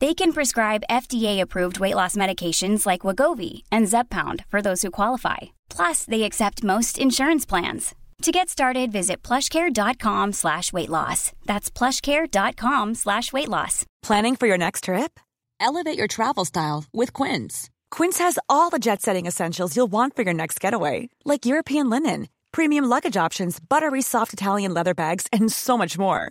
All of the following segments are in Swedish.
They can prescribe FDA-approved weight loss medications like Wagovi and Zepbound for those who qualify. Plus, they accept most insurance plans. To get started, visit plushcare.com slash weight loss. That's plushcare.com slash weight loss. Planning for your next trip? Elevate your travel style with Quince. Quince has all the jet-setting essentials you'll want for your next getaway, like European linen, premium luggage options, buttery soft Italian leather bags, and so much more.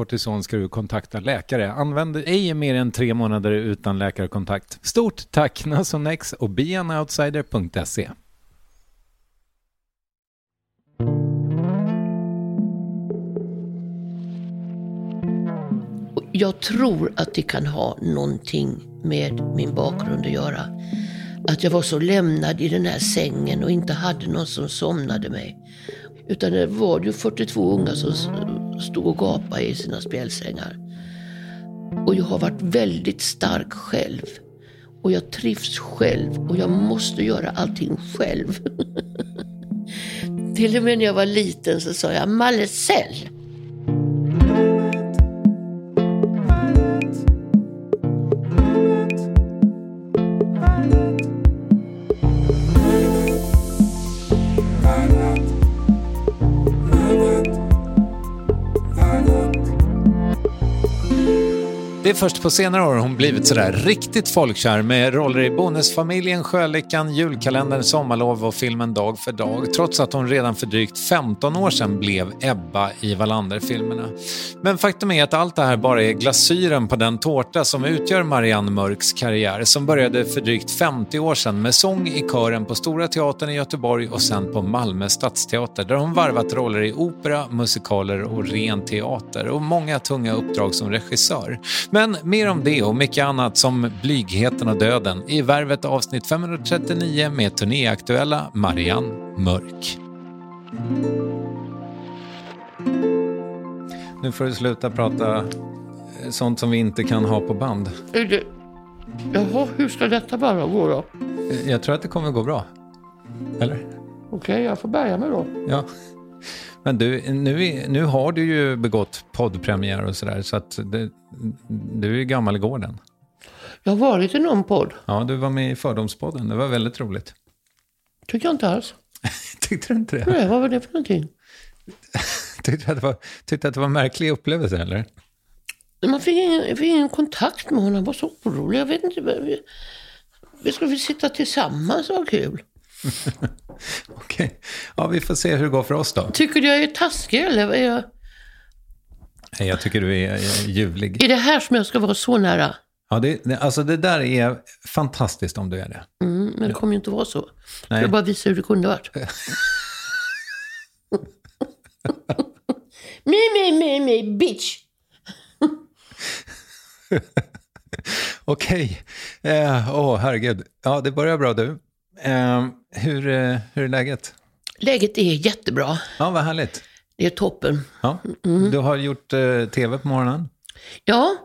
kortison ska du kontakta läkare. Använd ej mer än tre månader utan läkarkontakt. Stort tack Nasonex och beanoutsider.se. Jag tror att det kan ha någonting med min bakgrund att göra. Att jag var så lämnad i den här sängen och inte hade någon som somnade mig. Utan det var ju 42 unga som stod och gapade i sina spjälsängar. Och jag har varit väldigt stark själv. Och jag trivs själv och jag måste göra allting själv. Till och med när jag var liten så sa jag Mallecell. Är först på senare år hon blivit sådär riktigt folkkär med roller i Bonusfamiljen, Sjölyckan, Julkalendern, Sommarlov och filmen Dag för dag. Trots att hon redan för drygt 15 år sedan blev Ebba i Wallander-filmerna. Men faktum är att allt det här bara är glasyren på den tårta som utgör Marianne Mörks karriär som började för drygt 50 år sedan med sång i kören på Stora Teatern i Göteborg och sen på Malmö Stadsteater där hon varvat roller i opera, musikaler och ren teater och många tunga uppdrag som regissör. Men mer om det och mycket annat som Blygheten och döden i Värvet avsnitt 539 med turnéaktuella Marianne Mörk. Nu får du sluta prata eh, sånt som vi inte kan ha på band. Är det... Jaha, hur ska detta bara gå då? Eh, Jag tror att det kommer gå bra. Eller? Okej, jag får bärga mig då. Ja. Men du, nu, nu har du ju begått poddpremiär och sådär, så att det, du är ju gammal i gården. Jag har varit i någon podd. Ja, du var med i Fördomspodden. Det var väldigt roligt. Tycker jag inte alls. Tyckte du inte det? Nej, vad var det för någonting? Tyckte du att det var, tyckte att det var en märklig upplevelse, eller? Man fick ingen, fick ingen kontakt med honom. Han var så orolig. Jag vet inte. Vi, vi skulle sitta tillsammans och ha kul. Okej. Ja, vi får se hur det går för oss då. Tycker du jag är taskig eller? Är, jag, Nej, Jag tycker du är ljuvlig. är det här som jag ska vara så nära? Ja, det, alltså det där är fantastiskt om du är det. Mm, men det kommer ju inte vara så. Nej. Jag bara visa hur det kunde varit. me, me, me, me, bitch. Okej. Eh, Åh, herregud. Ja, det börjar bra du. Eh, hur, hur är läget? Läget är jättebra. Ja, vad härligt. Det är toppen. Ja. Du har gjort eh, tv på morgonen. Ja,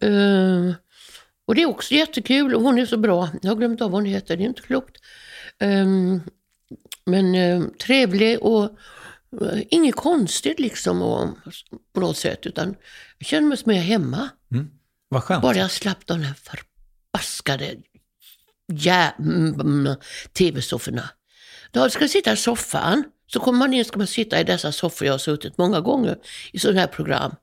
eh, och det är också jättekul. Och hon är så bra. Jag har glömt av vad hon heter, det är inte klokt. Eh, men eh, trevlig och eh, inget konstigt liksom och, på något sätt. Utan jag känner mig som jag är hemma. Vad skönt. Bara jag slapp de här förbaskade jä- mm, tv-sofforna. Då ska jag sitta i soffan, så kommer man in ska man sitta i dessa soffor jag har suttit många gånger i sådana här program.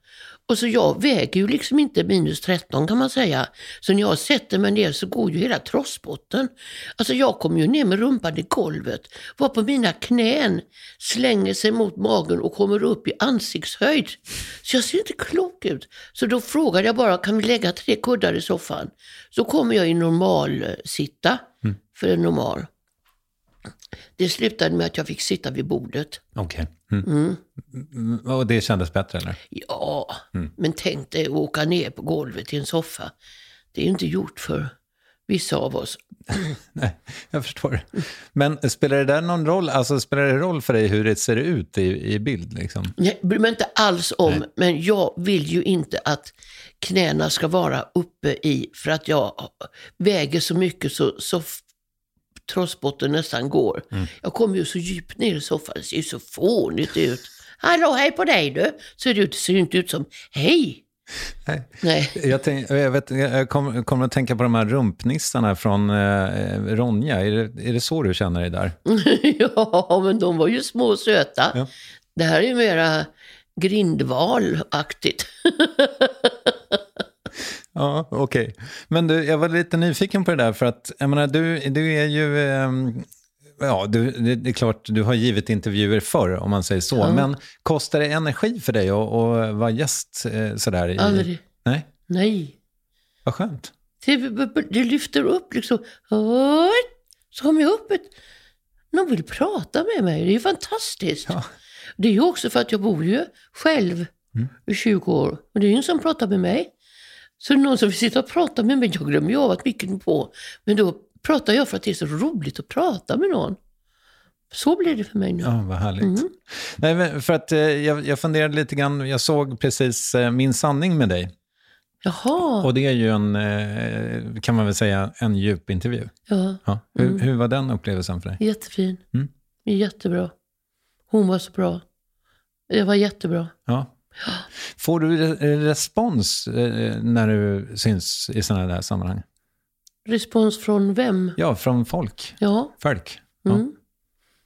Och så jag väger ju liksom inte minus 13 kan man säga. Så när jag sätter mig ner så går ju hela trossbotten. Alltså jag kommer ju ner med rumpan i golvet, var på mina knän, slänger sig mot magen och kommer upp i ansiktshöjd. Så jag ser inte klok ut. Så då frågade jag bara, kan vi lägga tre kuddar i soffan? Så kommer jag i normal eh, sitta, för en normal. Det slutade med att jag fick sitta vid bordet. Okej. Mm. Mm, Och det kändes bättre, eller? Ja, men tänk dig att åka ner på golvet i en soffa. Det är ju inte gjort för vissa av oss. Nej, jag förstår. Men spelar det där någon roll? Alltså, spelar det roll för dig hur det ser ut i, i bild? Liksom? Jag bryr mig inte alls om, men jag vill ju inte att knäna ska vara uppe i, för att jag väger så mycket så, så f- trossbotten nästan går. Jag kommer ju så djupt ner i soffan, det ser ju så fånigt ut. Hallå, hej på dig du! Ser det ser ju inte ut som hej. Nej. Nej. Jag, tänk, jag, vet, jag kommer kommer att tänka på de här rumpnissarna från eh, Ronja. Är det, är det så du känner dig där? ja, men de var ju små och söta. Ja. Det här är ju mera grindvalaktigt. Ja, okej. Men du, jag var lite nyfiken på det där för att, jag menar, du, du är ju... ehm, Ja, du, det, är klart, du har givit intervjuer förr, om man säger så. Men kostar det energi för dig att, att vara gäst eh, sådär? I, Aldrig. Nej, Nej. vad skönt. Det, det lyfter upp liksom. Så kommer jag upp ett... Någon vill prata med mig. Det är ju fantastiskt. Ja. Det är ju också för att jag bor ju själv i 20 år. Och det är ju ingen som pratar med mig. Så det är någon som vill sitta och prata med mig. Jag glömmer ju av att micken är på. Men då pratar jag för att det är så roligt att prata med någon. Så blir det för mig nu. Ja, vad härligt. Nej, men för att eh, jag, jag funderade lite grann, jag såg precis eh, Min sanning med dig. Jaha. Och det är ju en, eh, kan man väl säga, en djup intervju. Ja, Ja. Hur, hur var den upplevelsen för dig? jättefin. Mm. Jättebra. Hon var så bra. Det var jättebra. Ja. Får du re- respons eh, när du syns i sådana där sammanhang? Respons från vem? Ja, från folk. Ja. Folk. Ja. Mm.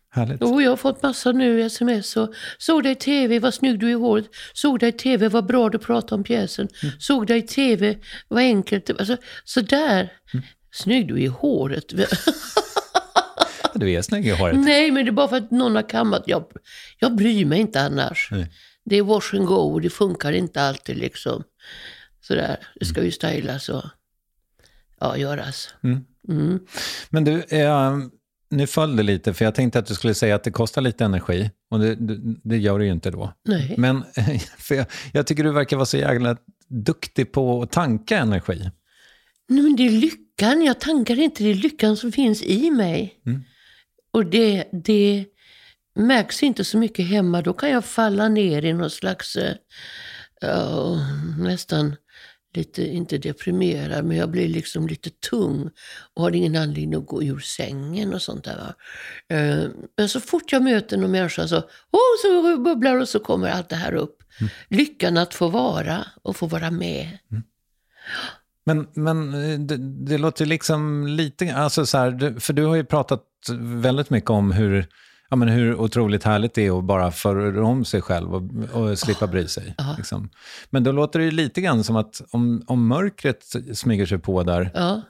Härligt. Jo, jag har fått massa nu sms och såg dig i tv, vad snygg du är i håret. Såg dig i tv, vad bra du pratar om pjäsen. Såg dig i tv, vad enkelt. Alltså, sådär. Snygg du är i håret. Du är snygg i håret. Nej, men det är bara för att någon har kammat. Jag, jag bryr mig inte annars. Nej. Det är wash and go och det funkar inte alltid liksom. Sådär, det ska ju stylas och ja, göras. Mm. Men du, eh, nu föll det lite, för jag tänkte att du skulle säga att det kostar lite energi. Och det, det, gör det ju inte då. Nej. Men för jag, jag tycker du verkar vara så jävla duktig på att tanka energi. Nej, men det är lyckan. Jag tankar inte, det är lyckan som finns i mig. Och det, det märks inte så mycket hemma. Då kan jag falla ner i någon slags, ja, nästan lite, inte deprimerad, men jag blir liksom lite tung och har ingen anledning att gå ur sängen och sånt där. Eh, Men så fort jag möter någon människa så, oh, så bubblar och så kommer allt det här upp. Lyckan att få vara och få vara med. Men, men eh, det, det låter liksom lite, alltså så här, för du har ju pratat väldigt mycket om hur, ja, men hur otroligt härligt det är att bara föra om sig själv och, och slippa bry sig. Liksom. Men då låter det lite grann som att om, om mörkret smyger sig på där, Ja.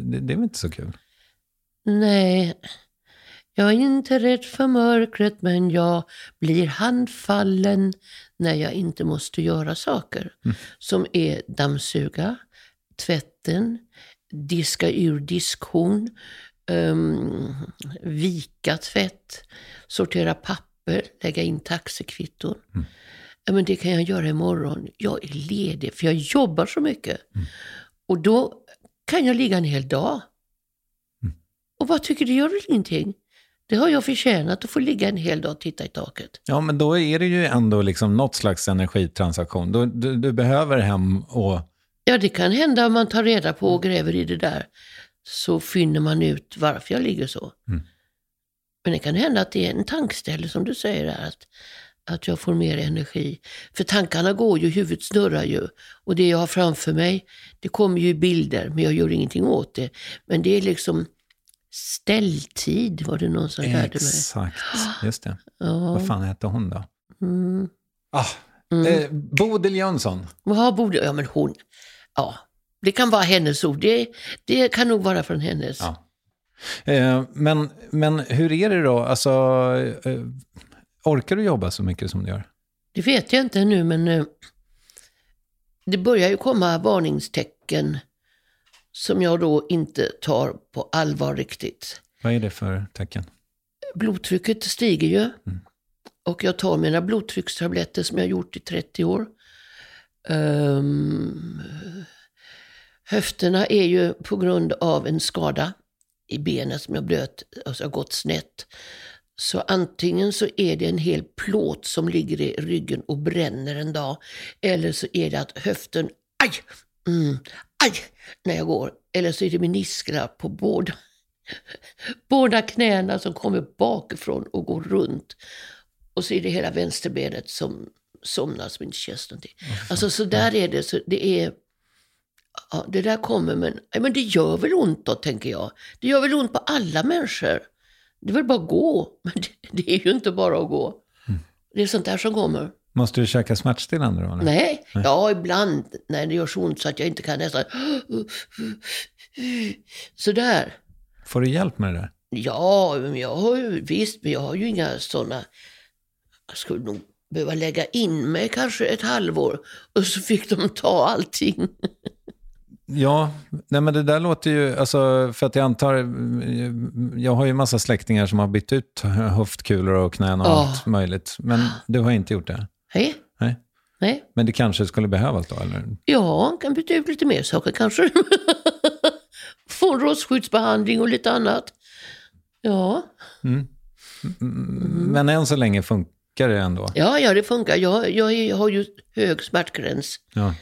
det, det är väl inte så kul? Nej, jag är inte rädd för mörkret men jag blir handfallen när jag inte måste göra saker. Som är dammsuga, tvätten, diska ur diskhon, um, vika tvätt, sortera papper, lägga in taxikvitton. Ja, men det kan jag göra imorgon. Jag är ledig för jag jobbar så mycket. Och då kan jag ligga en hel dag. Och vad tycker du gör väl ingenting? Det har jag förtjänat att få ligga en hel dag och titta i taket. Ja, men då är det ju ändå liksom något slags energitransaktion. Då, du, du behöver hem och... Ja, det kan hända om man tar reda på och gräver i det där. Så finner man ut varför jag ligger så. Men det kan hända att det är en tankställe som du säger där. Att, att jag får mer energi. För tankarna går ju, huvudet snurrar ju. Och det jag har framför mig, det kommer ju i bilder. Men jag gör ingenting åt det. Men det är liksom ställtid var det någon som lärde mig. Exakt, just det. Ja. Vad fan hette hon då? Mm. Ah, eh, Bodil Jönsson. Vad borde, ja men hon, ja. Det kan vara hennes ord. Det, det kan nog vara från hennes. Ja. Eh, men, men hur är det då? Alltså, eh, orkar du jobba så mycket som du gör? Det vet jag inte nu, men eh, det börjar ju komma varningstecken som jag då inte tar på allvar riktigt. Vad är det för tecken? Blodtrycket stiger ju. Och jag tar mina blodtryckstabletter som jag gjort i 30 år. Ehm, höfterna är ju på grund av en skada i benet som jag blöt, alltså har gått snett. Så antingen så är det en hel plåt som ligger i ryggen och bränner en dag. Eller så är det att höften, aj, mm, aj, när jag går. Eller så är det menisklar på båda, båda knäna som kommer bakifrån och går runt. Och så är det hela vänsterbenet som somnar som inte känns någonting. Alltså så där är det. Så det är... Ja, det där kommer, men, ja, men det gör väl ont då, tänker jag. Det gör väl ont på alla människor. Det är väl bara att gå. Men det, det är ju inte bara att gå. Det är sånt där som kommer. Måste du käka smärtstillande då? eller? Nej, ja ibland när det gör så ont så att jag inte kan nästan... Sådär. Får du hjälp med det där? Ja, men jag har ju, visst, men jag har ju inga sådana... Jag skulle nog behöva lägga in mig kanske ett halvår och så fick de ta allting. Ja, nej men det där låter ju, alltså, för att jag antar, jag har ju massa släktingar som har bytt ut höftkulor och knän och Ja. allt möjligt. Men du har inte gjort det? Nej, Nej. nej. Men det kanske skulle behövas då, eller? Ja, kan byta ut lite mer saker kanske. Få en rostskyddsbehandling och lite annat. Ja, Men än så länge funkar det ändå? ja, ja det funkar. Jag, jag har ju hög smärtgräns. Ja.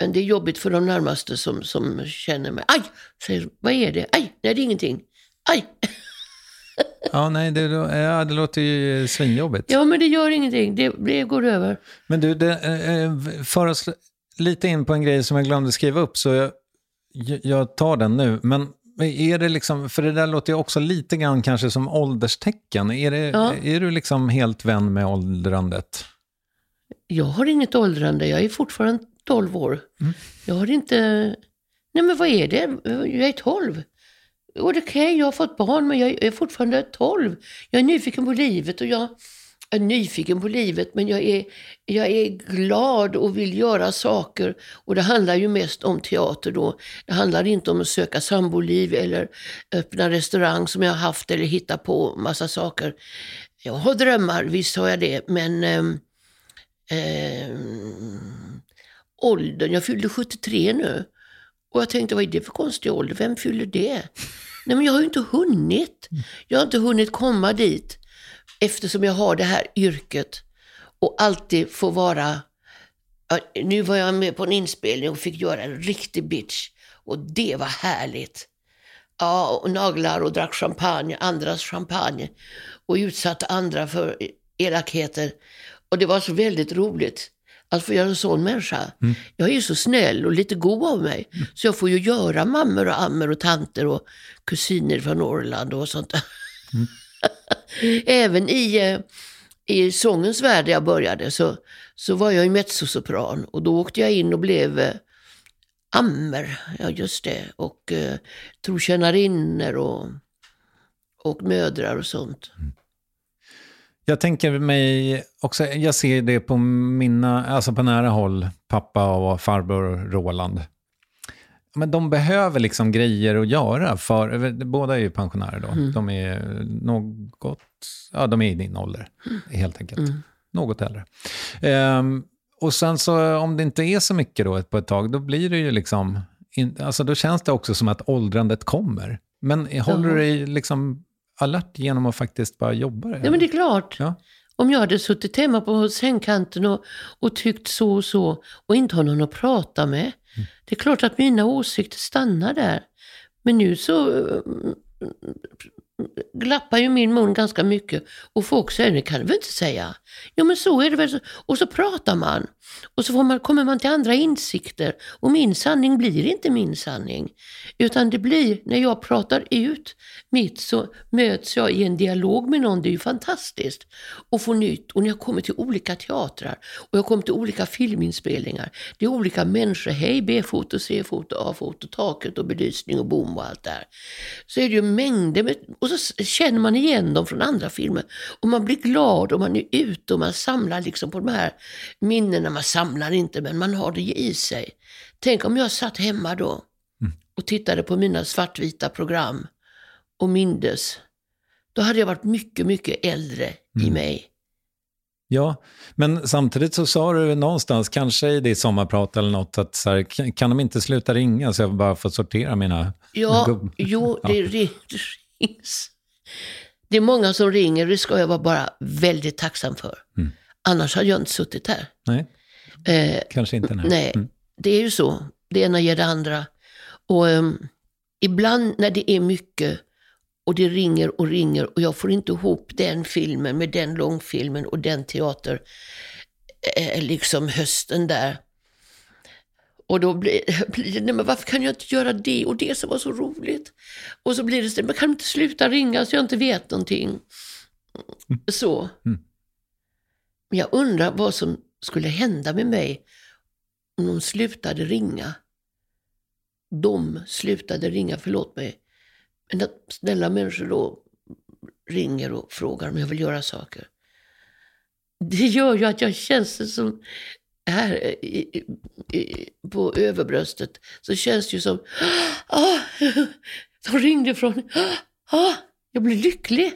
Men det är jobbigt för de närmaste som, som känner mig. Aj! Säger, vad är det? Aj! Nej, det är ingenting. Aj! Ja, nej, det, ja, det låter ju svinjobbigt. Ja, men det gör ingenting. Det, det går över. Men du, det, eh, för oss lite in på en grej som jag glömde skriva upp, så jag, jag tar den nu. Men Men är det liksom, för det där låter ju också lite grann kanske som ålderstecken. Är, det, Ja. är du liksom helt vän med åldrandet? Jag har inget åldrande, jag är fortfarande 12 år. Jag har inte... Nej men vad är det? Jag är 12. Och det är okej, jag har fått barn men jag är fortfarande 12. Jag är nyfiken på livet och jag är nyfiken på livet men jag är, jag är glad och vill göra saker. Och det handlar ju mest om teater då. Det handlar inte om att söka samboliv eller öppna restaurang som jag har haft eller hitta på massa saker. Jag har drömmar, visst har jag det, men ehm, ehm, åldern, jag fyllde 73 nu. Och jag tänkte, vad är det för konstig ålder? Vem fyller det? Nej, men jag har ju inte hunnit. Jag har inte hunnit komma dit eftersom jag har det här yrket och alltid får vara... Nu var jag med på en inspelning och fick göra en riktig bitch och det var härligt. Ja, och naglar och drack champagne, andras champagne och utsatte andra för elakheter. Och det var så väldigt roligt att få göra en sån människa. Jag är ju så snäll och lite god av mig. Så jag får ju göra mammor och ammor och tanter och kusiner från Norrland och sånt där. Även i, eh, i sångens värld där jag började så, så var jag ju mezzosopran och då åkte jag in och blev eh, ammer, ja just det, och eh, trotjänarinnor och, och mödrar och sånt. Jag tänker mig också, jag ser det på mina, alltså på nära håll, pappa och farbror Roland. Men de behöver liksom grejer att göra, för båda är ju pensionärer då. De är något, ja de är i din ålder, helt enkelt. Något äldre. Ehm, och sen så om det inte är så mycket då på ett tag, då blir det ju liksom, in, alltså då känns det också som att åldrandet kommer. Men håller du dig liksom alert genom att faktiskt bara jobba? Ja men det är klart. Ja. Om jag hade suttit hemma på sängkanten och, och tyckt så och så och inte har någon att prata med. Det är klart att mina åsikter stannar där. Men nu så eh, glappar ju min mun ganska mycket och folk säger, det kan du väl inte säga? Jo men så är det väl. Och så pratar man. Och så får man, kommer man till andra insikter. Och min sanning blir inte min sanning. Utan det blir, när jag pratar ut mitt så möts jag i en dialog med någon. Det är ju fantastiskt. Och får nytt. Och när jag kommer till olika teatrar och jag kommer till olika filminspelningar. Det är olika människor. Hej, B-foto, C-foto, A-foto, taket och belysning och bom och allt det här. Så är det ju mängder med, och så känner man igen dem från andra filmer. Och man blir glad och man är ute och man samlar liksom på de här minnena. Man samlar inte, men man har det i sig. Tänk om jag satt hemma då och tittade på mina svartvita program och mindes. Då hade jag varit mycket, mycket äldre i mig. Ja, men samtidigt så sa du någonstans, kanske i ditt sommarprat eller något, att så här, kan- de inte sluta ringa så jag bara får sortera mina Ja, gubb... jo, det ri- rings. Det är många som ringer det ska jag vara bara väldigt tacksam för. Annars hade jag inte suttit här. Nej, Eh, kanske inte. Nej. Nej, det är ju så. Det ena ger det andra. Och ehm, ibland när det är mycket och det ringer och ringer och jag får inte ihop den filmen med den långfilmen och den teater, eh, liksom hösten där. Och då blir, blir det, nej men varför kan jag inte göra det och det som var så roligt? Och så blir det så, men kan du inte sluta ringa så jag inte vet någonting? Så. Men jag undrar vad som skulle hända med mig om de slutade ringa. De slutade ringa, förlåt mig. Men att snälla människor då ringer och frågar om jag vill göra saker. Det gör ju att jag känns som här i, i, på överbröstet så känns det ju som ah, de ringde från ah, jag blir lycklig.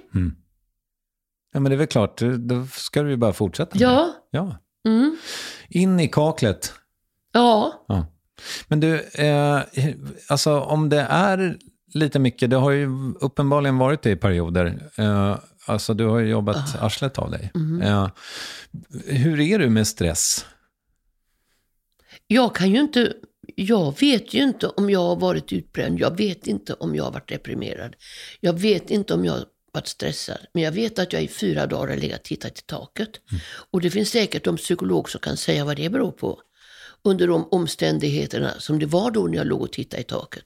Ja, men det är väl klart, då ska du ju bara fortsätta. Ja. ja. Mm. In i kaklet. Ja. Ja. Men du, eh, alltså om det är lite mycket, det har ju uppenbarligen varit det i perioder. Eh, alltså du har ju jobbat arslet av dig. Eh, hur är du med stress? Jag kan ju inte, jag vet ju inte om jag har varit utbränd. Jag vet inte om jag har varit deprimerad. Jag vet inte om jag varit stressad. Men jag vet att jag i fyra dagar har legat och tittat i taket. Och det finns säkert en psykolog som kan säga vad det beror på. Under de omständigheterna som det var då när jag låg och tittade i taket.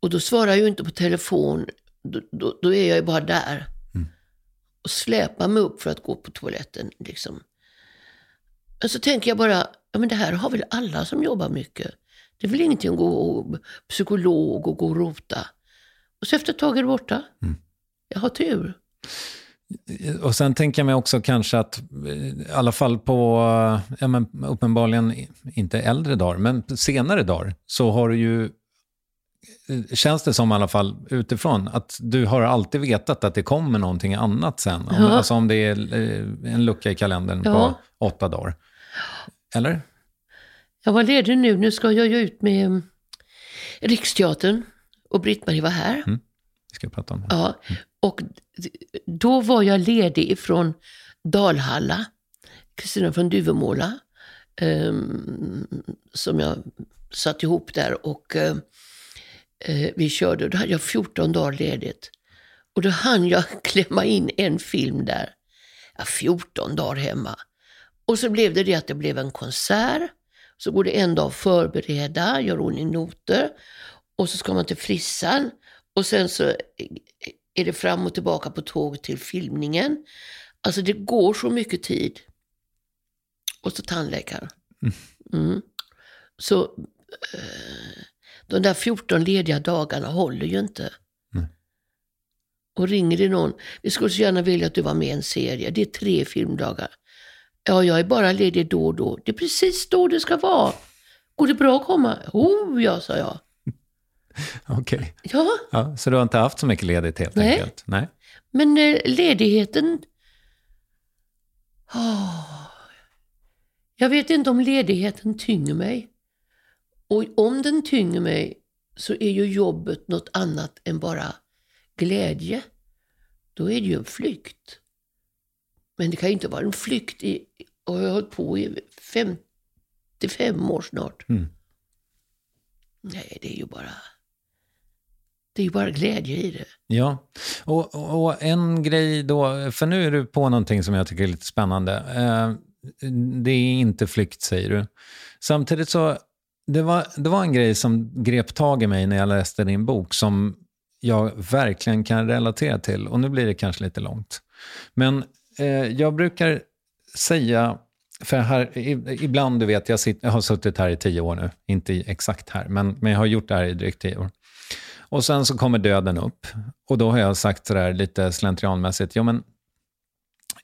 Och då svarar jag ju inte på telefon. Då, då, då är jag ju bara där. Och släpar mig upp för att gå på toaletten. Liksom. Och så tänker jag bara, ja men det här har väl alla som jobbar mycket. Det är väl ingenting att gå och psykolog och gå och rota. Och så efter ett tag är det borta. Jag har tur. Och sen tänker jag mig också kanske att, eh, i alla fall på, ja men uppenbarligen inte äldre dagar, men senare dagar, så har du ju, eh, känns det som i alla fall utifrån, att du har alltid vetat att det kommer någonting annat sen. Om, Ja. Alltså om det är eh, en lucka i kalendern Ja. på åtta dagar. Eller? Jag var ledig nu. Nu ska jag ju ut med mm, Riksteatern. Och Britt-Marie var här. Vi ska prata om det. Ja, och då var jag ledig ifrån Dalhalla, Kristina från Duvemåla, ehm, som jag satt ihop där och eh, eh vi körde. Då hade jag 14 dagar ledigt. Och då hann jag klämma in en film där. Ja, 14 dagar hemma. Och så blev det det att det blev en konsert. Så går det en dag att förbereda, gör ordning noter. Och så ska man till frissan. Och sen så är det fram och tillbaka på tåg till filmningen. Alltså det går så mycket tid. Och så tandläkare. Mm. Så eh, de där 14 lediga dagarna håller ju inte. Och ringer det någon, vi skulle så gärna vilja att du var med i en serie. Det är tre filmdagar. Ja, jag är bara ledig då och då. Det är precis då det ska vara. Går det bra att komma? Oh, ja, sa jag. Okej. Ja, Ja, så du har inte haft så mycket ledigt helt Nej. enkelt? Nej. Men eh, ledigheten... Åh. Jag vet inte om ledigheten tynger mig. Och om den tynger mig så är ju jobbet något annat än bara glädje. Då är det ju en flykt. Men det kan ju inte vara en flykt i... Och jag har hållit på i 55 år snart. Mm. Nej, det är ju bara... Det är ju bara glädje i det. Ja, och, och och en grej då, för nu är du på någonting som jag tycker är lite spännande. Eh, det är inte flykt säger du. Samtidigt så, det var, det var en grej som grep tag i mig när jag läste din bok som jag verkligen kan relatera till. Och nu blir det kanske lite långt. Men eh, jag brukar säga, för här, ibland, du vet, jag, sitter, jag har suttit här i tio år nu, inte exakt här, men, men jag har gjort det här i drygt tio år. Och sen så kommer döden upp. Och då har jag sagt sådär lite slentrianmässigt, ja men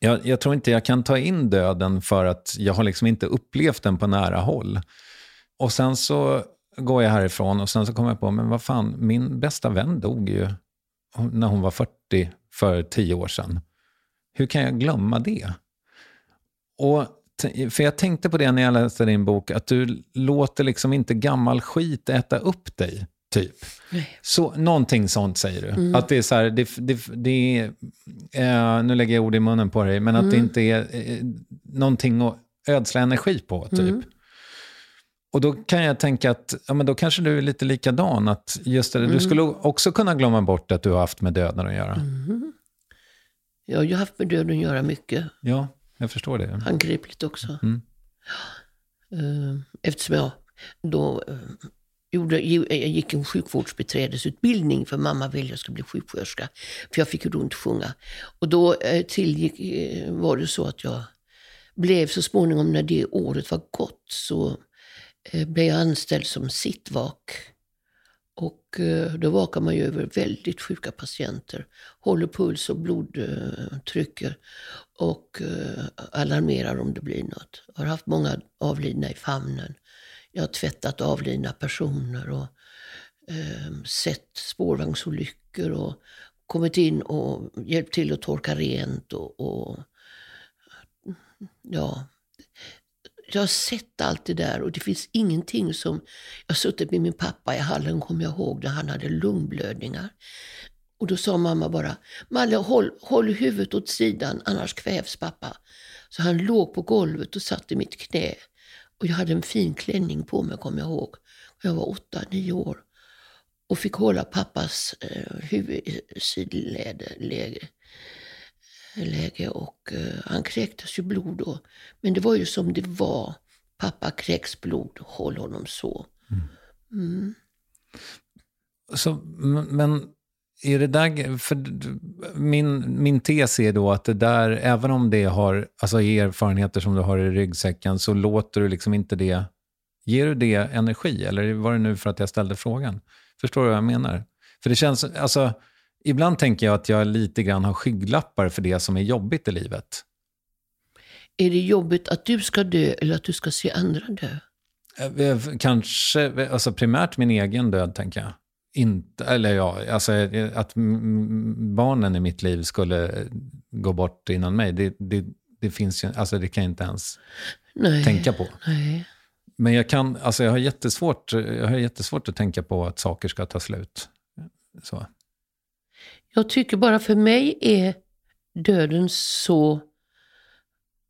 jag, jag tror inte jag kan ta in döden för att jag har liksom inte upplevt den på nära håll. Och sen så går jag härifrån och sen så kommer jag på, men vad fan, min bästa vän dog ju när hon var 40 för tio år sedan. Hur kan jag glömma det? Och för jag tänkte på det när jag läste din bok, att du låter liksom inte gammal skit äta upp dig, typ. Nej. Så, någonting sånt säger du. Att det är så här, det, det, det är, eh, nu lägger jag ord i munnen på dig, men att det inte är eh, någonting att ödsla energi på, typ. Och då kan jag tänka att, ja men då kanske du är lite likadan, att just det, du skulle också kunna glömma bort att du har haft med döden att göra. Jag har ju haft med döden att göra mycket. Ja, jag förstår det. handgripligt också. Mm. Eh, Eftersom jag då eh, gjorde, eh, jag gick en sjukvårdsbiträdesutbildning för mamma ville att jag skulle bli sjuksköterska. För jag fick ju då inte sjunga. Och då eh, tillgick, eh, var det så att jag blev så småningom när det året var gått så blev jag anställd som sittvak. Och då vakar man ju över väldigt sjuka patienter. Håller puls och blodtrycker och alarmerar om det blir något. Jag har haft många avlidna i famnen. Jag har tvättat avlidna personer och eh, sett spårvagnsolyckor och kommit in och hjälpt till att torka rent och, och ja. Jag har sett allt det där och det finns ingenting som... Jag har suttit med min pappa i hallen, kommer jag ihåg, när han hade lungblödningar. Och då sa mamma bara, Malle håll, håll huvudet åt sidan annars kvävs pappa. Så han låg på golvet och satt i mitt knä. Och jag hade en fin klänning på mig kommer jag ihåg. Jag var åtta, nio år. Och fick hålla pappas eh, huvudsidläge. Läge, läge och eh, han kräktes ju blod då. Men det var ju som det var. Pappa kräks blod, håll honom så. Mm. Så, men är det där, för min, min tes är då att det där, även om det har, alltså erfarenheter som du har i ryggsäcken, så låter du liksom inte det, ger du det energi? Eller var det nu för att jag ställde frågan? Förstår du vad jag menar? För det känns, alltså, ibland tänker jag att jag lite grann har skygglappar för det som är jobbigt i livet. Är det jobbigt att du ska dö eller att du ska se andra dö? Eh, kanske, alltså primärt min egen död tänker jag. Inte, eller ja, alltså att barnen i mitt liv skulle gå bort innan mig, det, det, det finns ju, alltså det kan jag inte ens nej, tänka på. Nej. Men jag kan, alltså jag har jättesvårt, jag har jättesvårt att tänka på att saker ska ta slut. Så. Jag tycker bara för mig är döden så,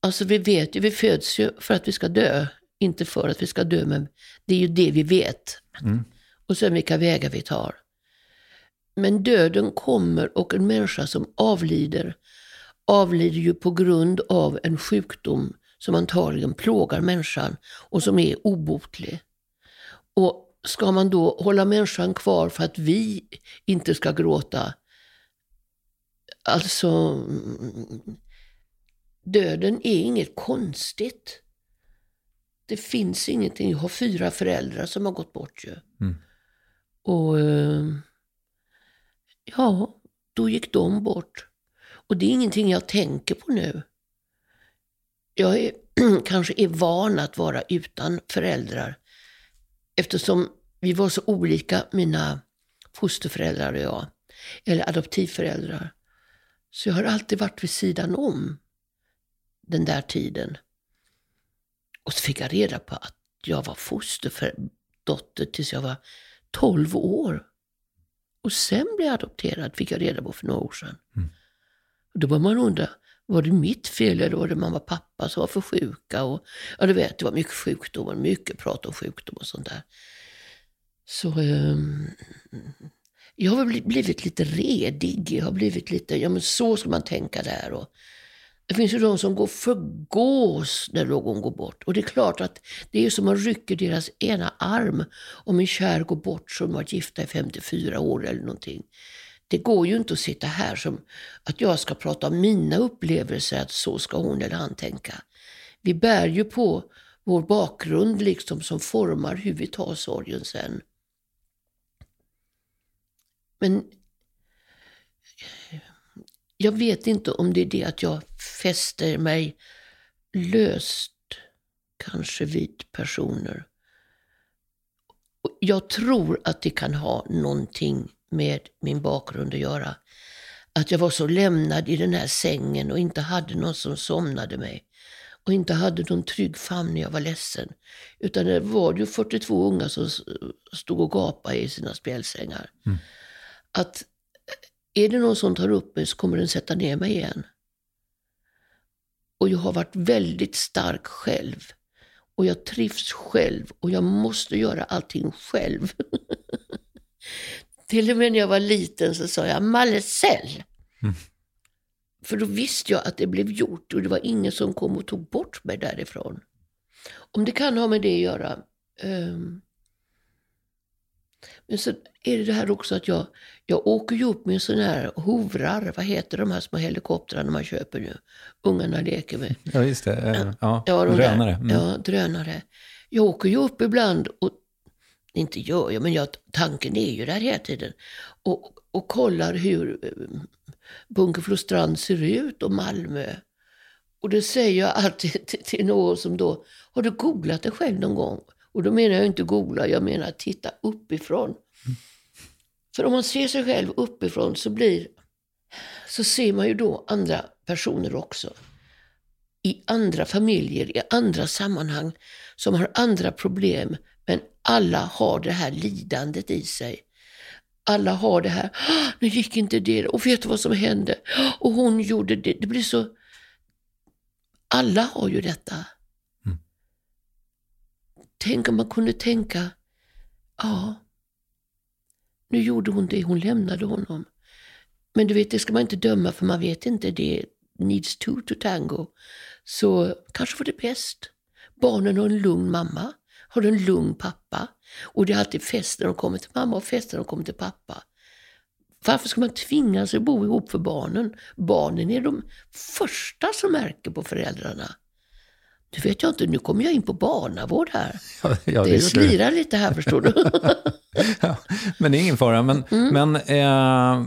alltså vi vet ju, vi föds ju för att vi ska dö. Inte för att vi ska dö, men det är ju det vi vet. Mm. Och sen vilka vägar vi tar. Men döden kommer och en människa som avlider, avlider ju på grund av en sjukdom som antagligen plågar människan och som är obotlig. Och ska man då hålla människan kvar för att vi inte ska gråta? Alltså, döden är inget konstigt. Det finns ingenting. Jag har fyra föräldrar som har gått bort ju. Och eh, ja, då gick de bort. Och det är ingenting jag tänker på nu. Jag är, kanske är van att vara utan föräldrar. Eftersom vi var så olika, mina fosterföräldrar och jag. Eller adoptivföräldrar. Så jag har alltid varit vid sidan om den där tiden. Och så fick jag reda på att jag var fosterdotter tills jag var 12 år. Och sen blev jag adopterad, fick jag reda på för några år sedan. Mm. Och då började man undra, var det mitt fel eller var det mamma och pappa som var för sjuka? Och, ja, du vet, det var mycket sjukdomar, mycket prat om sjukdom och sånt där. Så um, jag har blivit lite redig. Jag har blivit lite, ja men så ska man tänka där. Och, det finns ju de som går förgås när någon går bort. Och det är klart att det är som man rycker deras ena arm om en kär går bort som varit gifta i 54 år eller någonting. Det går ju inte att sitta här som att jag ska prata om mina upplevelser, att så ska hon eller han tänka. Vi bär ju på vår bakgrund liksom som formar hur vi tar sorgen sen. Men jag vet inte om det är det att jag fäster mig löst kanske vid personer. Jag tror att det kan ha någonting med min bakgrund att göra. Att jag var så lämnad i den här sängen och inte hade någon som somnade mig. Och inte hade någon trygg famn när jag var ledsen. Utan det var ju 42 unga som stod och gapade i sina spjälsängar. Mm. Att är det någon som tar upp mig så kommer den sätta ner mig igen. Och jag har varit väldigt stark själv. Och jag trivs själv och jag måste göra allting själv. Till och med när jag var liten så sa jag Mallecell. Mm. För då visste jag att det blev gjort och det var ingen som kom och tog bort mig därifrån. Om det kan ha med det att göra. Um, men så är det det här också att jag, jag åker ju upp med sådana här hovrar, vad heter de här små helikoptrarna man köper nu? Ungarna leker med. Ja, just det. Eh, ja, ja drönare. Mm. Ja, drönare. Jag åker ju upp ibland och, inte gör jag, men jag, tanken är ju där hela tiden. Och, och kollar hur eh, Bunkeflostrand ser ut och Malmö. Och det säger jag alltid till, till någon som då, har du googlat det själv någon gång? Och då menar jag inte googla, jag menar titta uppifrån. Mm. För om man ser sig själv uppifrån så blir så ser man ju då andra personer också. I andra familjer, i andra sammanhang som har andra problem. Men alla har det här lidandet i sig. Alla har det här, nu gick inte det, och vet du vad som hände? Och hon gjorde det. Det blir så... Alla har ju detta. Tänk om man kunde tänka, ja, nu gjorde hon det, hon lämnade honom. Men du vet, det ska man inte döma för man vet inte, det needs two to tango. Så kanske var det bäst. Barnen har en lugn mamma, Har en lugn pappa? Och det är alltid fest när de kommer till mamma och fest när de kommer till pappa. Varför ska man tvinga sig att bo ihop för barnen? Barnen är de första som märker på föräldrarna. Du vet jag inte, nu kommer jag in på barnavård här. Ja, ja, det du. slirar lite här förstår du. Ja, men det är ingen fara. Men, Mm. men, eh,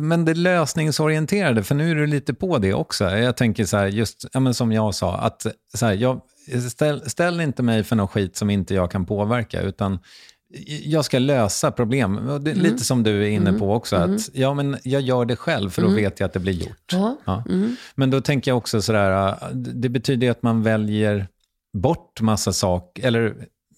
men det lösningsorienterade, för nu är du lite på det också. Jag tänker så här, just ja, som jag sa, att så här, jag, ställ, ställ inte mig för någon skit som inte jag kan påverka, utan jag ska lösa problem. Det, Mm. Lite som du är inne på också, att ja, men jag gör det själv, för då vet jag att det blir gjort. Mm. Ja. Mm. Men då tänker jag också sådär, äh, det betyder att man väljer bort massa saker, eller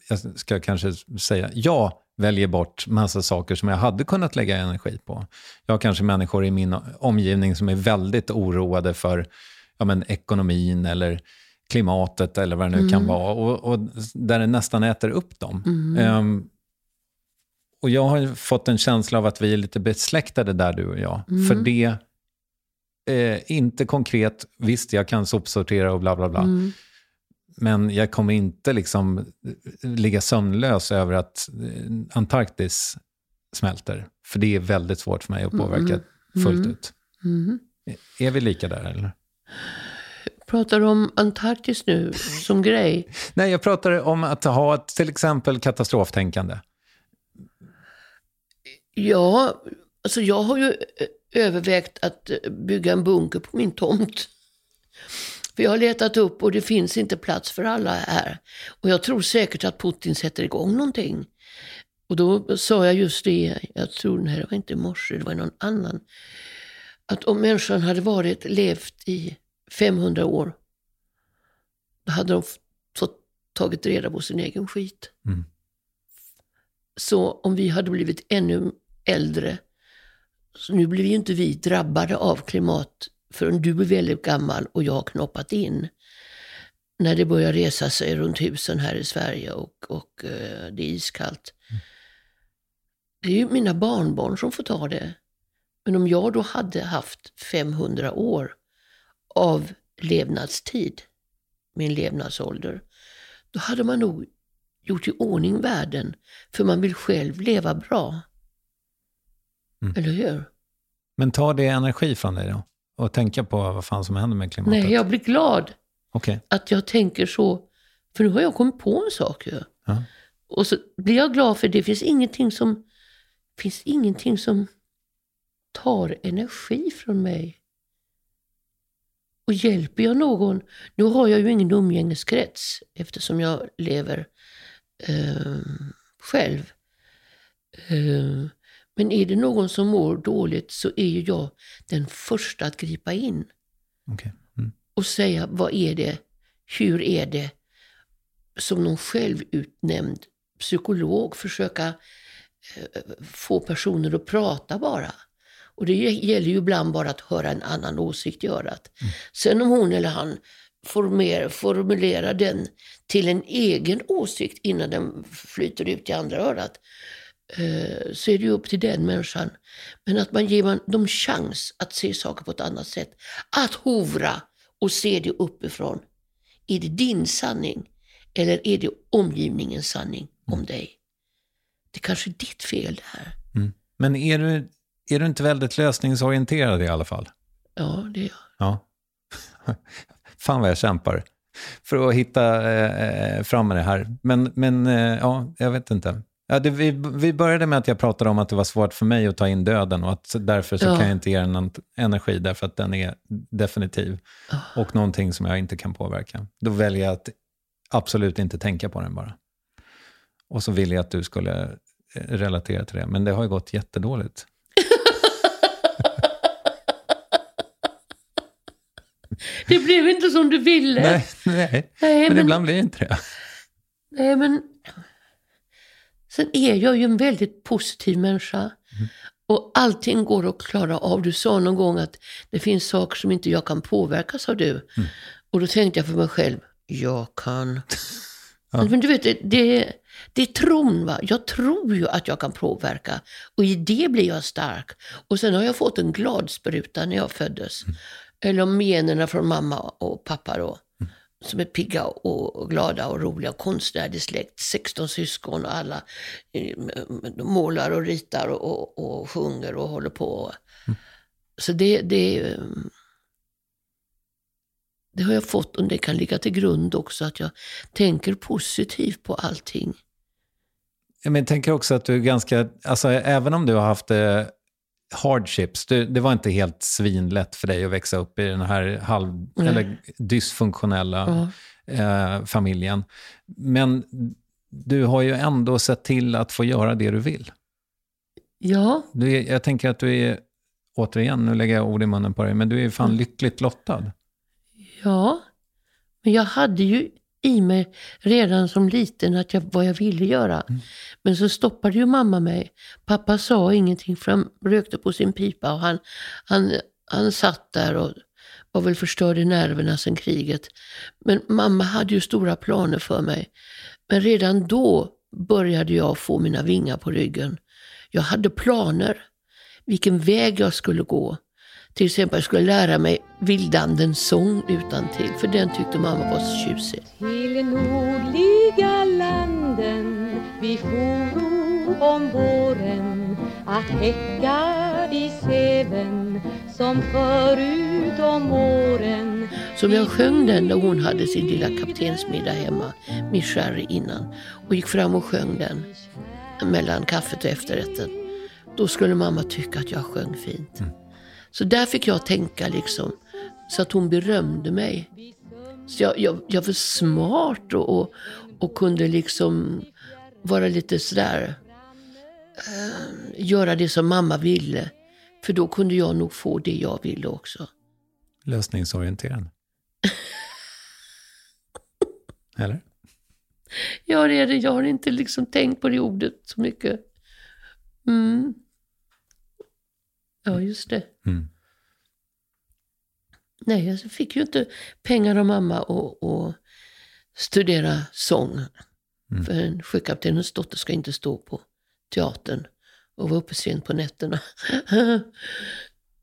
jag ska kanske säga, jag väljer bort massa saker som jag hade kunnat lägga energi på. Jag har kanske människor i min omgivning som är väldigt oroade för ja, men, ekonomin eller klimatet eller vad det nu kan vara. Och, och där det nästan äter upp dem. Ehm, och jag har ju fått en känsla av att vi är lite besläktade där, du och jag. För det, eh, inte konkret, visst jag kan sopsortera och bla bla bla. Men jag kommer inte liksom eh, ligga sömnlös över att eh, Antarktis smälter. För det är väldigt svårt för mig att påverka fullt ut. Är vi lika där eller? Pratar du om Antarktis nu som grej? Nej, jag pratar om att ha ett, till exempel katastroftänkande. Ja, alltså jag har ju eh, övervägt att eh, bygga en bunker på min tomt. För jag har letat upp och det finns inte plats för alla här. Och jag tror säkert att Putin sätter igång någonting. Och då sa jag just det, jag tror, nej det var inte i morse, det var någon annan. Att om människan hade varit, levt i 500 år, då hade de fått tagit reda på sin egen skit. Mm. Så om vi hade blivit ännu äldre, så nu blir ju inte vi drabbade av klimat förrän du är väldigt gammal och jag har knoppat in. När det börjar resa sig runt husen här i Sverige och, och eh, det är iskallt. Det är ju mina barnbarn som får ta det. Men om jag då hade haft 500 år av levnadstid, min levnadsålder, då hade man nog gjort i ordning världen. För man vill själv leva bra. Mm. Eller hur? Men tar det energi från dig då? Och tänka på vad fan som händer med klimatet? Nej, jag blir glad Okej. att jag tänker så. För nu har jag kommit på en sak ju. Ja. Och så blir jag glad för det finns ingenting som, finns ingenting som tar energi från mig. Och hjälper jag någon, nu har jag ju ingen umgängeskrets eftersom jag lever eh, själv. Eh, men är det någon som mår dåligt så är ju jag den första att gripa in Okej. Mm. och säga vad är det, hur är det, som någon självutnämnd psykolog försöka eh, få personer att prata bara. Och det gäller ju ibland bara att höra en annan åsikt i örat. Sen om hon eller han former, formulerar den till en egen åsikt innan den flyter ut i andra örat, eh, så är det ju upp till den människan. Men att man ger man dem chans att se saker på ett annat sätt. Att hovra och se det uppifrån. Är det din sanning eller är det omgivningens sanning om dig? Det kanske är ditt fel det här. Men är du, är du inte väldigt lösningsorienterad i alla fall? Ja, det är jag. Ja. Fan vad jag kämpar för att hitta eh, fram med det här. Men, men eh, ja, jag vet inte. Ja, det, vi, vi började med att jag pratade om att det var svårt för mig att ta in döden och att därför så Ja. kan jag inte ge den en energi därför att den är definitiv och någonting som jag inte kan påverka. Då väljer jag att absolut inte tänka på den bara. Och så ville jag att du skulle eh, relatera till det, men det har ju gått jättedåligt. Det blev inte som du ville. Nej, nej. Nej, men men- ibland blir det inte det. Nej, men sen är jag ju en väldigt positiv människa. Och allting går att klara av. Du sa någon gång att det finns saker som inte jag kan påverka, sa du. Och då tänkte jag för mig själv, jag kan. Men du vet, det, det, det är tron. Va? Jag tror ju att jag kan påverka. Och i det blir jag stark. Och sen har jag fått en glad spruta när jag föddes. Eller om generna från mamma och pappa då. Som är pigga och glada och roliga konstnärlig släkt. 16 syskon och alla eh, målar och ritar och, och, och sjunger och håller på. Mm. Så det, det, det har jag fått och det kan ligga till grund också att jag tänker positivt på allting. Jag tänker också att du är ganska, alltså även om du har haft eh, hardships, du, det var inte helt svinlätt för dig att växa upp i den här halv, eller dysfunktionella mm. eh, familjen. Men du har ju ändå sett till att få göra det du vill. Ja. Du är, jag tänker att du är, återigen, nu lägger jag ord i munnen på dig, men du är fan mm. lyckligt lottad. Ja, men jag hade ju i mig redan som liten att jag, vad jag ville göra. Mm. Men så stoppade ju mamma mig. Pappa sa ingenting för han rökte på sin pipa och han, han, han satt där och var väl förstörd i nerverna sen kriget. Men mamma hade ju stora planer för mig. Men redan då började jag få mina vingar på ryggen. Jag hade planer, vilken väg jag skulle gå. Till exempel jag skulle lära mig Vildandens sång utan till för den tyckte mamma var så tjusig. Till nordliga landen vi foro om våren att häcka i seven som förut om åren Som jag sjöng den när hon hade sin lilla kaptensmiddag hemma med sherry innan och gick fram och sjöng den mellan kaffet och efterrätten. Då skulle mamma tycka att jag sjöng fint. Mm. Så där fick jag tänka liksom, så att hon berömde mig. Så jag, jag, jag var smart och, och, och, kunde liksom vara lite sådär, äh, göra det som mamma ville. För då kunde jag nog få det jag ville också. Lösningsorienterad. Eller? Ja, det är det. Jag har inte liksom tänkt på det ordet så mycket. Mm. Ja, just det. Mm. Nej, jag fick ju inte pengar av mamma att studera sång. Mm. För en sjökaptenens dotter ska inte stå på teatern och vara uppe sent på nätterna.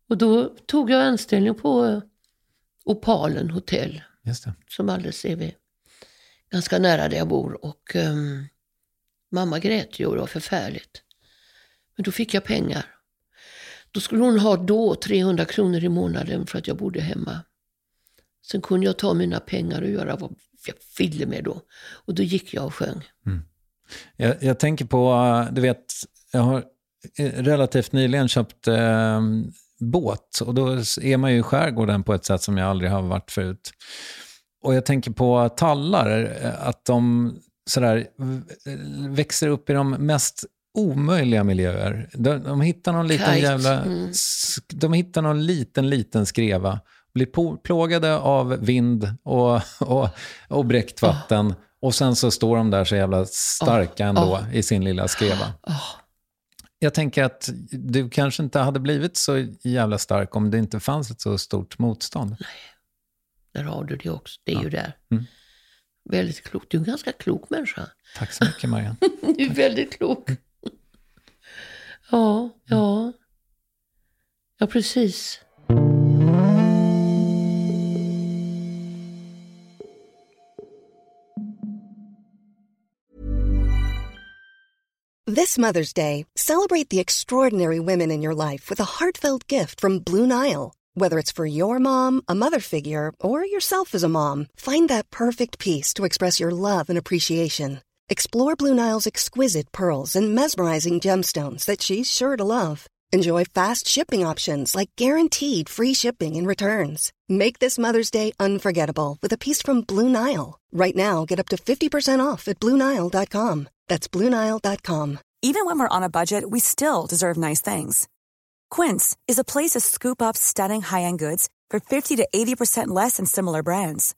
och då tog jag anställning på Opalen hotell. Som alldeles är vid, ganska nära där jag bor. Och um, mamma grät ju och det var förfärligt. Men då fick jag pengar. Då skulle hon ha då 300 kronor i månaden för att jag bodde hemma. Sen kunde jag ta mina pengar och göra vad jag ville med då. Och då gick jag och sjöng. Mm. Jag, jag, tänker på, eh, du vet, jag har eh, relativt nyligen köpt eh, båt och då är man ju i skärgården på ett sätt som jag aldrig har varit förut. Och jag tänker på tallar, eh, att de sådär växer upp i de mest omöjliga miljöer. De, de hittar någon liten Kite. jävla... Mm. De hittar någon liten, liten skreva. Blir plågade av vind och, och, och bräckt vatten. Oh. Och sen så står de där så jävla starka oh. ändå oh. i sin lilla skreva. Jag tänker att du kanske inte hade blivit så jävla stark om det inte fanns ett så stort motstånd. Nej, där har du det också. Det är ja. ju där. Mm. Väldigt klokt. Du är en ganska klok människa. Tack så mycket, Marianne. du är väldigt klok. Ja, ja. Ja, precis. This Mother's Day, celebrate the extraordinary women in your life with a heartfelt gift from Blue Nile. Whether it's for your mom, a mother figure, or yourself as a mom, find that perfect piece to express your love and appreciation. Explore Blue Nile's exquisite pearls and mesmerizing gemstones that she's sure to love. Enjoy fast shipping options like guaranteed free shipping and returns. Make this Mother's Day unforgettable with a piece from Blue Nile. Right now, get up to 50% off at BlueNile.com. That's BlueNile.com. Even when we're on a budget, we still deserve nice things. Quince is a place to scoop up stunning high end goods for 50 to 80% less than similar brands.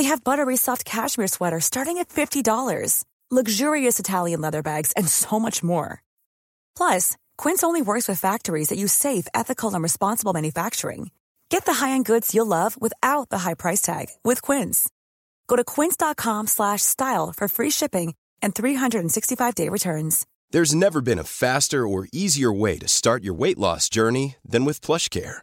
They have buttery soft cashmere sweaters starting at $50, luxurious Italian leather bags, and so much more. Plus, Quince only works with factories that use safe, ethical, and responsible manufacturing. Get the high-end goods you'll love without the high price tag with Quince. Go to quince.com/style for free shipping and 365-day returns. There's never been a faster or easier way to start your weight loss journey than with PlushCare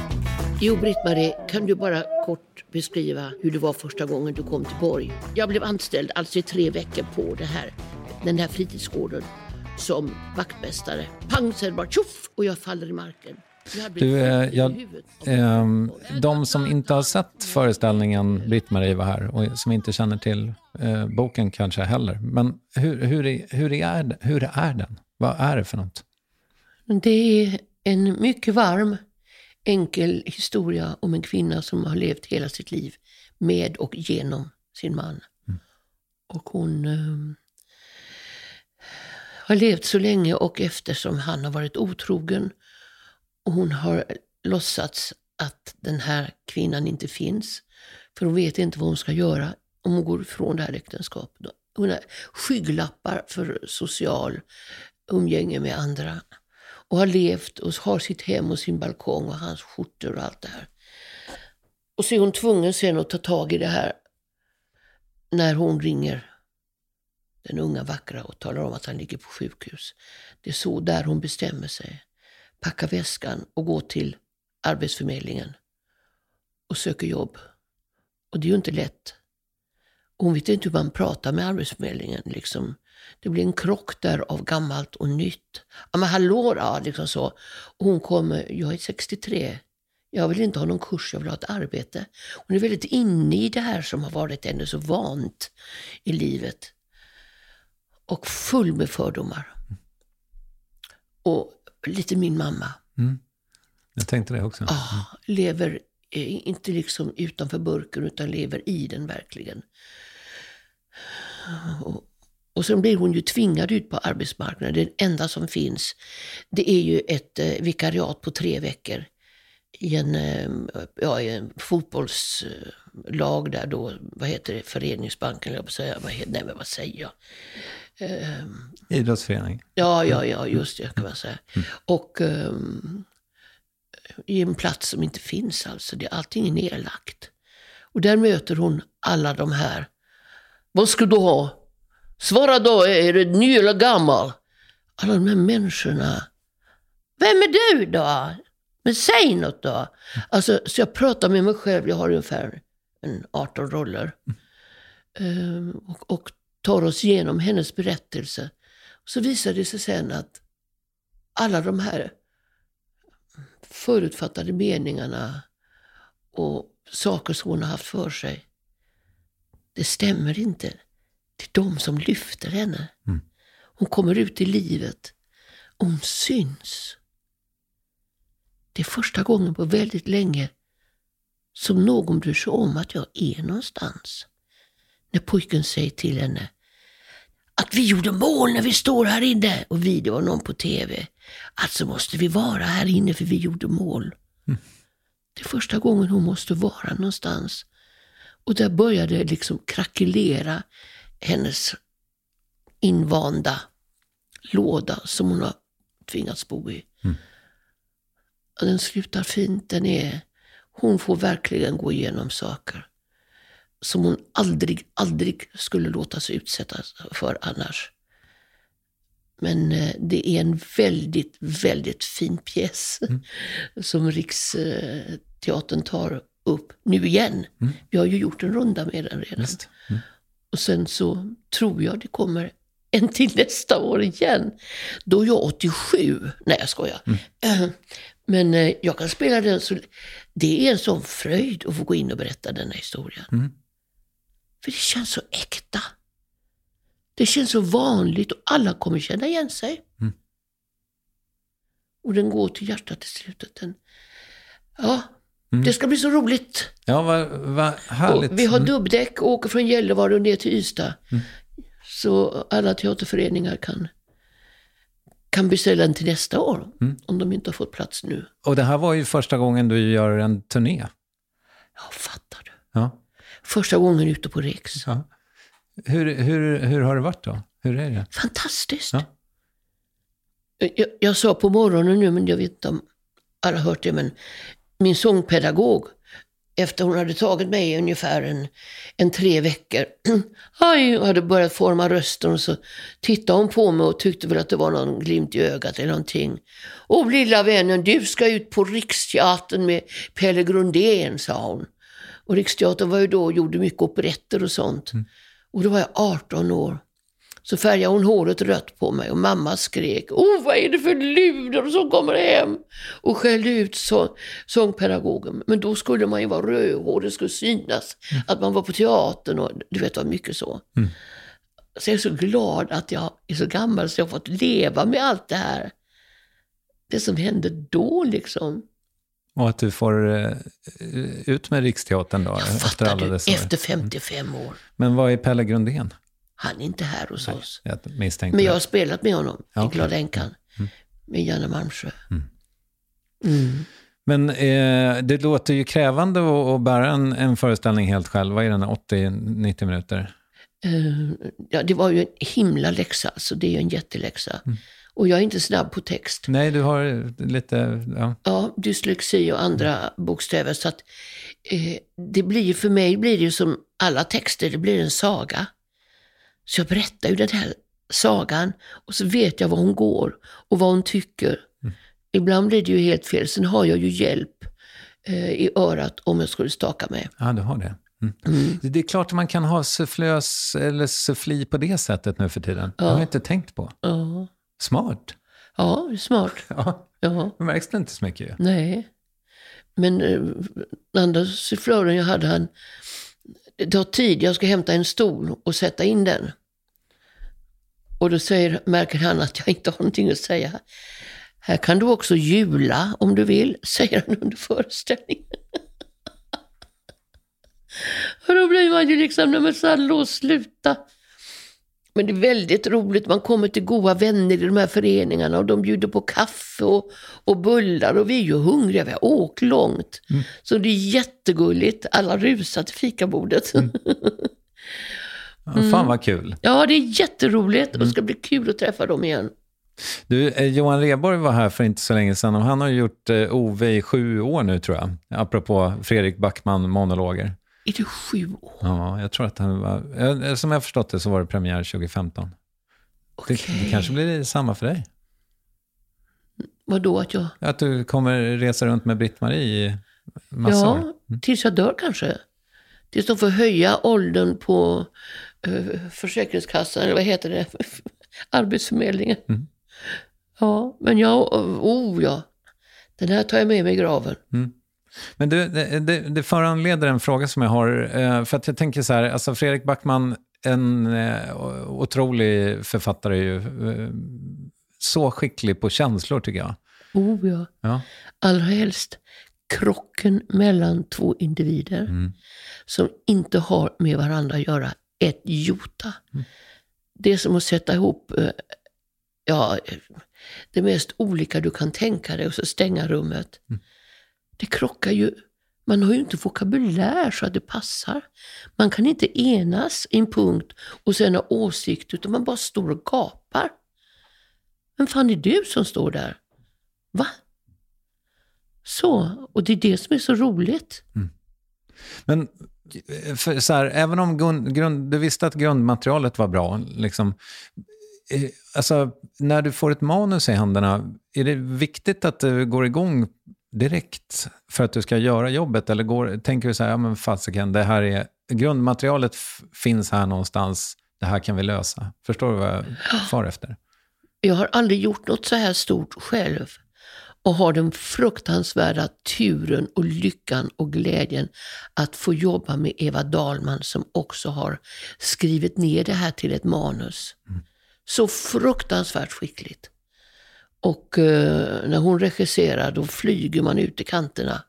Jo, Britt-Marie, kan du bara kort beskriva hur det var första gången du kom till Borg? Jag blev anställd alltså i tre veckor på det här, den här fritidsgården som vaktmästare. Pang, det bara tjoff och jag faller i marken. Du, eh, jag, ehm, de som inte har sett föreställningen Britt-Marie var här och som inte känner till eh, boken kanske heller. Men hur, hur, är, hur, är, hur är den? Vad är det för något? Det är en mycket varm, enkel historia om en kvinna som har levt hela sitt liv med och genom sin man. Och hon eh, har levt så länge och eftersom han har varit otrogen och hon har låtsats att den här kvinnan inte finns. För hon vet inte vad hon ska göra om hon går ifrån det här äktenskapet. Hon har skygglappar för social umgänge med andra. Och har levt och har sitt hem och sin balkong och hans skjortor och allt det här. Och så är hon tvungen sen att ta tag i det här när hon ringer den unga vackra och talar om att han ligger på sjukhus. Det är så där hon bestämmer sig. Packa väskan och gå till Arbetsförmedlingen och söker jobb. Och det är ju inte lätt. Hon vet inte hur man pratar med Arbetsförmedlingen. Liksom. Det blir en krock där av gammalt och nytt. Ja men hallå då, liksom så. Och hon kommer, jag är 63. Jag vill inte ha någon kurs, jag vill ha ett arbete. Hon är väldigt inne i det här som har varit henne så vant i livet. Och full med fördomar. Och lite min mamma. Jag tänkte det också. Ah, lever eh, inte liksom utanför burken utan lever i den verkligen. Och, och sen blir hon ju tvingad ut på arbetsmarknaden. Det enda som finns det är ju ett eh, vikariat på tre veckor i en, eh, ja, i en fotbollslag där då, vad heter det, Föreningsbanken, jag säga, vad heter, nej men vad säger jag? Eh, Idrottsförening. Ja, ja, ja, just det kan man säga. Och ehm, i en plats som inte finns alltså. Det, allting är nedlagt. Och där möter hon alla de här. Vad ska du ha? Svara då, är du ny eller gammal? Alla de här människorna. Vem är du då? Men säg något då. Alltså, så jag pratar med mig själv, jag har ungefär en 18 roller. Um, och, och tar oss igenom hennes berättelse. Så visar det sig sen att alla de här förutfattade meningarna och saker som hon har haft för sig, det stämmer inte. Det är de som lyfter henne. Hon kommer ut i livet och hon syns. Det är första gången på väldigt länge som någon bryr sig om att jag är någonstans. När pojken säger till henne att vi gjorde mål när vi står här inne. Och vi, det var någon på tv. Alltså måste vi vara här inne för vi gjorde mål. Det är första gången hon måste vara någonstans. Och där började det liksom krackelera hennes invanda låda som hon har tvingats bo i. Och den slutar fint. Den är, hon får verkligen gå igenom saker som hon aldrig, aldrig skulle låta sig utsättas för annars. Men eh, det är en väldigt, väldigt fin pjäs som Riksteatern tar upp nu igen. Vi har ju gjort en runda med den redan. Visst. Och sen så tror jag det kommer en till nästa år igen. Då är jag 87. Nej, jag skojar. Eh, Men eh, jag kan spela den så... Det är en sån fröjd att få gå in och berätta den här historien. För det känns så äkta. Det känns så vanligt och alla kommer känna igen sig. Och den går till hjärtat i slutet. Den, ja, det ska bli så roligt. Ja, vad, vad härligt. Och vi har dubbdäck och åker från Gällivare och ner till Ystad. Så alla teaterföreningar kan kan beställa den till nästa år. Mm. Om de inte har fått plats nu. Och det här var ju första gången du gör en turné. Ja, fattar du. Ja. Första gången ute på Riks. ja. Hur, hur, hur har det varit då? Hur är det? Fantastiskt. Ja. Jag, jag sa på morgonen nu, men jag vet inte om alla har hört det, men min sångpedagog, efter hon hade tagit mig ungefär en, en tre veckor, aj, och hade börjat forma rösten, och så tittade hon på mig och tyckte väl att det var någon glimt i ögat eller någonting. Åh, lilla vännen, du ska ut på Riksteatern med Pelle Grundén, sa hon. Och Riksteatern var ju då och gjorde mycket operetter och sånt. Och då var jag 18 år. Så färgade hon håret rött på mig och mamma skrek Åh, vad är det för luder som kommer hem? Och skällde ut så, sångpedagogen. Men då skulle man ju vara rödhårig, det skulle synas att man var på teatern och du vet, det var mycket så. Så jag är så glad att jag är så gammal så jag har fått leva med allt det här. Det som hände då liksom. Och att du får eh, ut med Riksteatern då, Jag efter fattar alla du, dessa efter 55 år. Men vad är Pelle Grundén? Han är inte här hos oss. Jag Men jag har spelat med honom Ja, i okej. Glada Änkan. Med Janne Malmsjö. Mm. Men eh, det låter ju krävande att, bära en, en föreställning helt själv. Vad är den, 80-90 minuter? Eh, ja, det var ju en himla läxa, så det är ju en jätteläxa. Mm. Och jag är inte snabb på text. Nej, du har lite... Ja. Ja, dyslexi och andra bokstäver. Så att eh, det blir, för mig blir det ju som alla texter, det blir en saga. Så jag berättar ju den här sagan och så vet jag var hon går och vad hon tycker. Ibland blir det ju helt fel. Sen har jag ju hjälp eh, i örat om jag skulle staka mig. ja, du har det. Mm. Det är klart att man kan ha sufflös eller suffli på det sättet nu för tiden. Det har jag inte tänkt på. Ja, Smart. ja smart. Ja, Ja. det märks det inte så mycket ju. Nej. Men eh, den andra sufflören jag hade, han, det tar tid, jag ska hämta en stol och sätta in den. Och då säger, märker han att jag inte har någonting att säga. Här kan du också jula om du vill, säger han under föreställningen. och då blir man ju liksom, nej men Sallå, sluta. Men det är väldigt roligt, man kommer till goda vänner i de här föreningarna och de bjuder på kaffe och, och bullar och vi är ju hungriga, vi har åkt långt. Så det är jättegulligt, alla rusar till fikabordet. Ja, Fan vad kul. ja, det är jätteroligt och det ska bli kul att träffa dem igen. Du, eh, Johan Rheborg var här för inte så länge sedan och han har gjort eh, OV i sju år nu tror jag. Apropå Fredrik Backman-monologer. Är det sju år? Ja, jag tror att han var... eh, Som jag har förstått det så var det premiär 2015. Det, Okej. det kanske blir samma för dig? Vadå att jag... Att du kommer resa runt med Britt-Marie i massa år? Ja, tills jag dör kanske. Tills de får höja åldern på Försäkringskassan, eller vad heter det? Arbetsförmedlingen. Ja, men jag, oh ja. Den här tar jag med mig i graven. Men du, det, det, det föranleder en fråga som jag har. eh, För att jag tänker så här, alltså Fredrik Backman, en eh, otrolig författare ju. eh, Så skicklig på känslor tycker jag. Oh ja. Ja. Allra helst krocken mellan två individer som inte har med varandra att göra ett jota. Det är som att sätta ihop eh, ja, det mest olika du kan tänka dig och så stänga rummet. Det krockar ju. Man har ju inte vokabulär så att det passar. Man kan inte enas i en punkt och sen ha åsikt utan man bara står och gapar. Vem fan är du som står där? Va? Så, och det är det som är så roligt. Men eh, för, så här, även om grund, grund, du visste att grundmaterialet var bra, liksom, eh, alltså, när du får ett manus i händerna, är det viktigt att det går igång direkt för att du ska göra jobbet? Eller går, tänker du så här, ja men fasiken, det här är, grundmaterialet finns här någonstans, det här kan vi lösa. Förstår du vad jag far efter? Jag har aldrig gjort något så här stort själv och har den fruktansvärda turen och lyckan och glädjen att få jobba med Eva Dahlman som också har skrivit ner det här till ett manus. Så fruktansvärt skickligt. Och eh, när hon regisserar då flyger man ut i kanterna.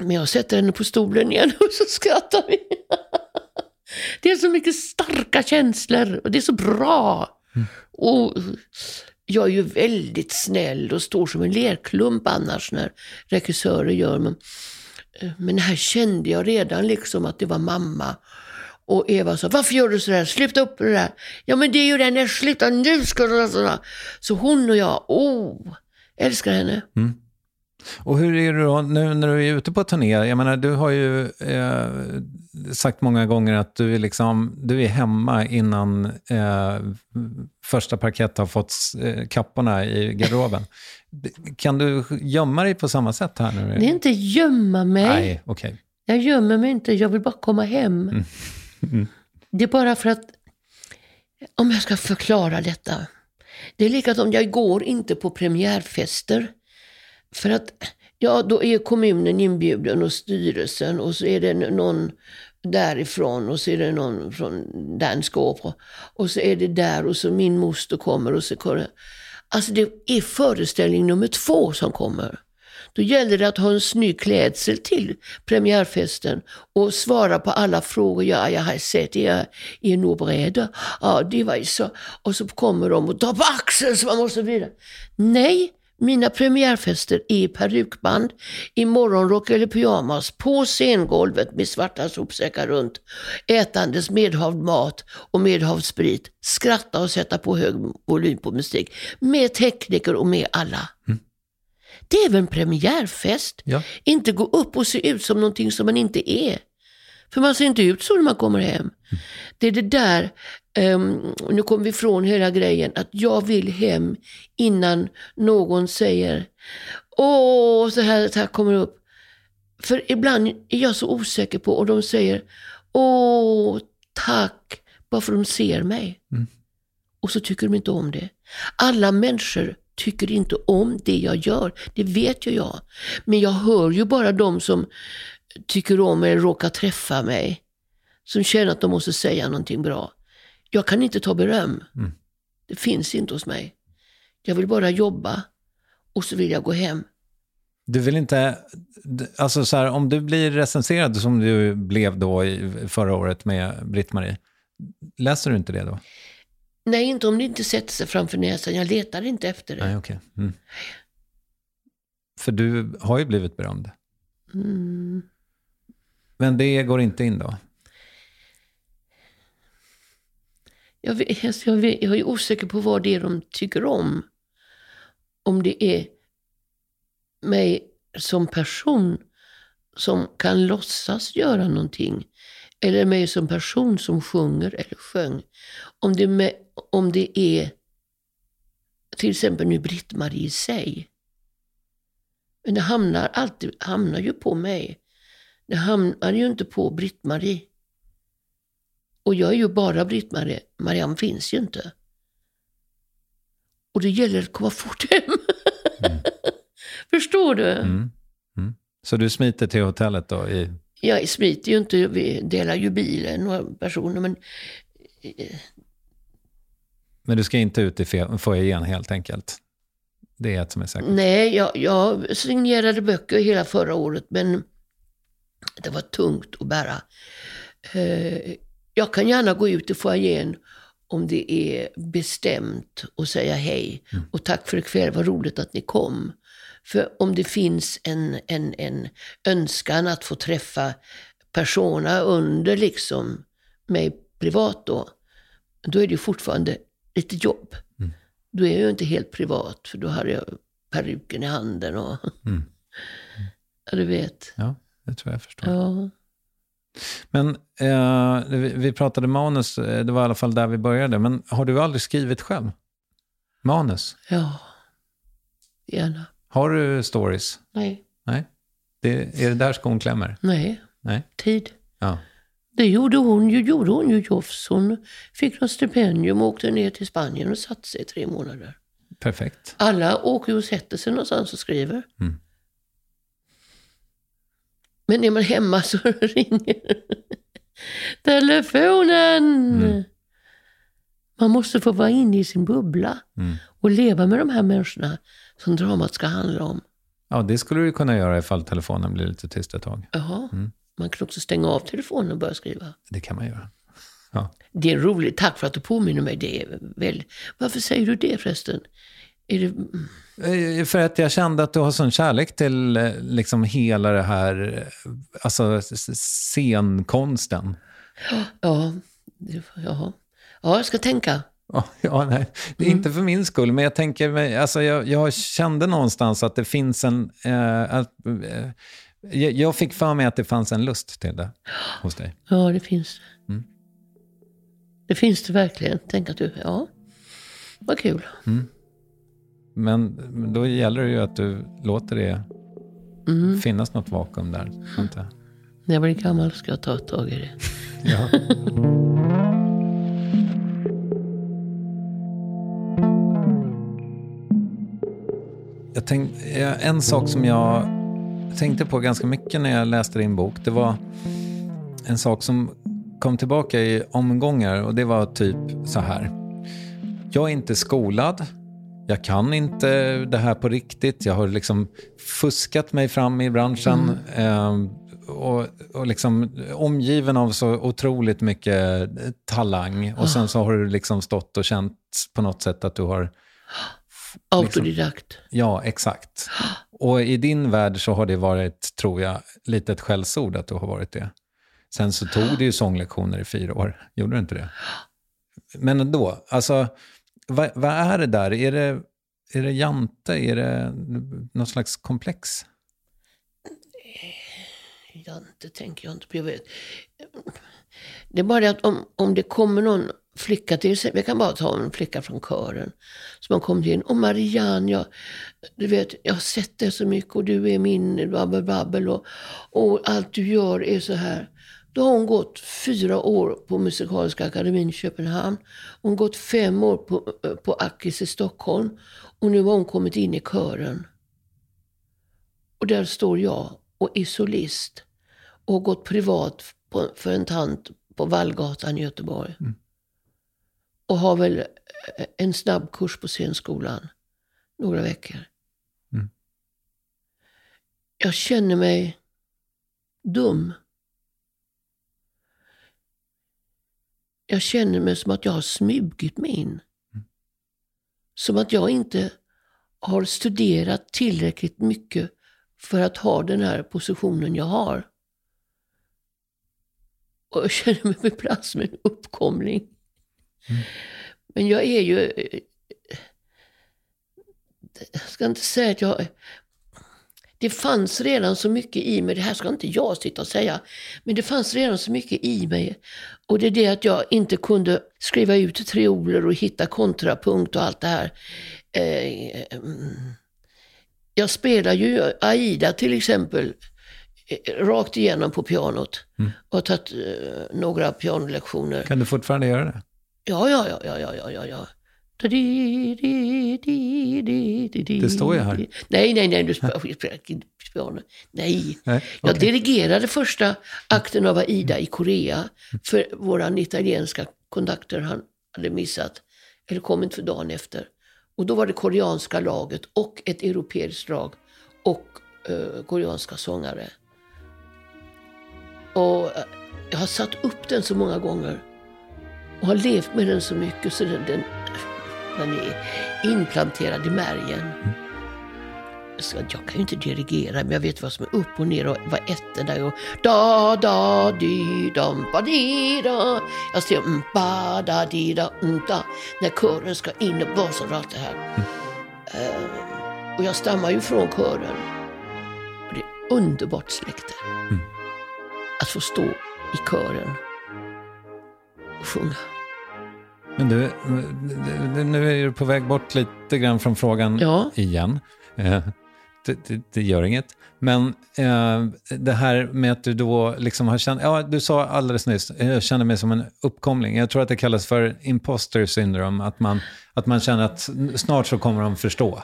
Men jag sätter henne på stolen igen och så skrattar vi. Det är så mycket starka känslor och det är så bra. Och jag är ju väldigt snäll och står som en lerklump annars när regissörer gör. Men, eh, men här kände jag redan liksom att det var mamma. Och Eva sa, varför gör du sådär? Sluta upp med det där. Ja men det är ju det, när sluta nu ska du... Sådär. Så hon och jag, oh, älskar henne. Mm. Och hur är det då nu när du är ute på turné? Jag menar, du har ju eh, sagt många gånger att du är, liksom, du är hemma innan eh, första parkett har fått eh, kapporna i garderoben. kan du gömma dig på samma sätt här nu? Det är inte gömma mig. Nej, okej. Jag gömmer mig inte, jag vill bara komma hem. Det är bara för att, om jag ska förklara detta. Det är likadant, jag går inte på premiärfester. För att, ja då är kommunen inbjuden och styrelsen och så är det någon därifrån och så är det någon från Danskåp och så är det där och så min moster kommer och så kommer Alltså det är föreställning nummer två som kommer. Då gäller det att ha en snygg klädsel till premiärfesten och svara på alla frågor. Ja, jag har sett er i en. Ja, det var ju så. Och så kommer de och tar på axeln så man måste vidare. Nej, mina premiärfester är i perukband, i morgonrock eller pyjamas, på scengolvet med svarta sopsäckar runt, ätandes medhavd mat och medhavd sprit, skratta och sätta på hög volym på musik, med tekniker och med alla. Det är väl en premiärfest? Ja. Inte gå upp och se ut som någonting som man inte är. För man ser inte ut så när man kommer hem. Det är det där, ehm, nu kommer vi ifrån hela grejen, att jag vill hem innan någon säger Åh, så här, så här kommer det upp. För ibland är jag så osäker på, och de säger Åh, tack, bara för de ser mig. Och så tycker de inte om det. Alla människor tycker inte om det jag gör, det vet ju jag. Men jag hör ju bara de som tycker om eller råkar träffa mig. Som känner att de måste säga någonting bra. Jag kan inte ta beröm. Det finns inte hos mig. Jag vill bara jobba och så vill jag gå hem. Du vill inte, alltså så här, om du blir recenserad som du blev då i förra året med Britt-Marie, läser du inte det då? Nej, inte om det inte sätter sig framför näsan. Jag letar inte efter det. Nej, okej. Mm. För du har ju blivit berömd. Mm. Men det går inte in då? Jag, vet, alltså, jag, vet, jag är osäker på vad det är de tycker om. Om det är mig som person som kan låtsas göra någonting. Eller mig som person som sjunger eller sjöng. Om det, med, om det är till exempel nu Britt-Marie i sig. Men det hamnar alltid hamnar ju på mig. Det hamnar ju inte på Britt-Marie. Och jag är ju bara Britt-Marie. Marianne finns ju inte. Och det gäller att komma fort hem. Förstår du? Mm. Mm. Så du smiter till hotellet då? I... Jag smiter ju inte, vi delar ju bilen några personer. Men Men du ska inte ut i foajén helt enkelt? Det är ett som är säkert. nej, jag, jag signerade böcker hela förra året. Men det var tungt att bära. Eh, jag kan gärna gå ut i foajén om det är bestämt och säga hej. Och tack för ikväll, vad roligt att ni kom. För om det finns en, en, en önskan att få träffa persona under liksom mig privat då, då är det fortfarande lite jobb. Då är jag ju inte helt privat, för då har jag peruken i handen och... ja, du vet. Ja, det tror jag förstår. Ja. Men eh, vi, pratade manus, eh, det var i alla fall där vi började. Men har du aldrig skrivit själv? Manus? ja, gärna. Har du stories? Nej, Nej? Det, är det där skon klämmer? nej, Nej? tid. Ja. Det gjorde hon ju, gjorde hon ju Jofs. Hon fick något stipendium och åkte ner till Spanien och satte sig i tre månader. Perfekt. Alla åker ju och sätter sig någonstans och skriver. Mm. Men är man hemma så ringer telefonen. Mm. Man måste få vara inne i sin bubbla Mm. och leva med de här människorna som dramat ska handla om. Ja, det skulle du kunna göra ifall telefonen blir lite tyst ett tag. Jaha. Mm. Man kan också stänga av telefonen och börja skriva. Det kan man göra. Ja. Det är roligt. Tack för att du påminner mig. Det är väl... Varför säger du det förresten? Det, Eh, För att jag kände att du har sån kärlek till eh, liksom hela det här, eh, alltså scenkonsten. ja, ja. ja, jag ska tänka. Ja, nej. Det är inte för min skull, men jag tänker, alltså jag, jag kände någonstans att det finns en, eh, att, eh, jag, fick för mig att det fanns en lust till det hos dig. Ja, det finns det. Mm. Det finns det verkligen. Tänk att du, ja, vad kul. Men då gäller det ju att du låter det finnas något vakuum där. Inte? När jag blir gammal ska jag ta tag i det. Ja. Jag tänk, en sak som jag tänkte på ganska mycket när jag läste din bok, det var en sak som kom tillbaka i omgångar och det var typ så här. Jag är inte skolad, jag kan inte det här på riktigt, jag har liksom fuskat mig fram i branschen. Eh, och, och liksom omgiven av så otroligt mycket talang. Och sen så har du liksom stått och känt på något sätt att du har Autodidakt. Ja, exakt. Och i din värld så har det varit, tror jag, lite ett skällsord att du har varit det. Sen så tog du ju sånglektioner i fyra år, gjorde du inte det? Men ändå, alltså, vad, vad är det där? Är det, är det jante? Är det något slags komplex? Jante tänker jag inte på. Jag vet. Det är bara det att om, om det kommer någon flicka till exempel. Jag kan bara ta en flicka från kören. Som har kommit in. Och Marianne, jag, du vet, jag har sett dig så mycket och du är min babbel babbel och, och allt du gör är så här. Då har hon gått fyra år på Musikaliska akademin i Köpenhamn. Hon gått fem år på, på Akis i Stockholm. Och nu har hon kommit in i kören. Och där står jag och är solist. Och har gått privat på, för en tant på Vallgatan i Göteborg. Och har väl eh, en snabbkurs på scenskolan. Några veckor. Mm. Jag känner mig dum. Jag känner mig som att jag har smugit mig in. Som att jag inte har studerat tillräckligt mycket för att ha den här positionen jag har. Och jag känner mig med plats med en uppkomling. Men jag är ju... eh, Jag ska inte säga att jag... Det fanns redan så mycket i mig, det här ska inte jag sitta och säga, men det fanns redan så mycket i mig. Och det är det att jag inte kunde skriva ut trioler och hitta kontrapunkt och allt det här. Eh, mm. Jag spelar ju Aida till exempel eh, rakt igenom på pianot. Och har tagit eh, några pianolektioner. Kan du fortfarande göra det? Ja, ja, ja, ja, ja, ja, ja, Det står ju här. Nej, nej, nej, du spelar jag inte piano. Nej. Nej, Jag okej. dirigerade första akten av Aida i Korea. För våran italienska konduktor, han hade missat. Eller kom inte för dagen efter. Och då var det koreanska laget och ett europeiskt lag. Och eh, koreanska sångare. Och eh, jag har satt upp den så många gånger. Och har levt med den så mycket så den, den, den är implanterad i märgen. Så jag kan ju inte dirigera, men jag vet vad som är upp och ner och vad ettorna är. Och da, da, di, dam, ba, di, da. Jag ser mm, ba, da, di, da, mm, da. När kören ska in och basen och allt det här. Eh, och jag stammar ju från kören. Och det är underbart släkte. Att få stå i kören och sjunga. Men du, nu är du på väg bort lite grann från frågan Ja. igen. Eh, Det, det, det gör inget. Men eh, det här med att du då liksom har känt, ja du sa alldeles nyss, jag känner mig som en uppkomling. Jag tror att det kallas för imposter syndrome, att man, att man känner att snart så kommer de förstå.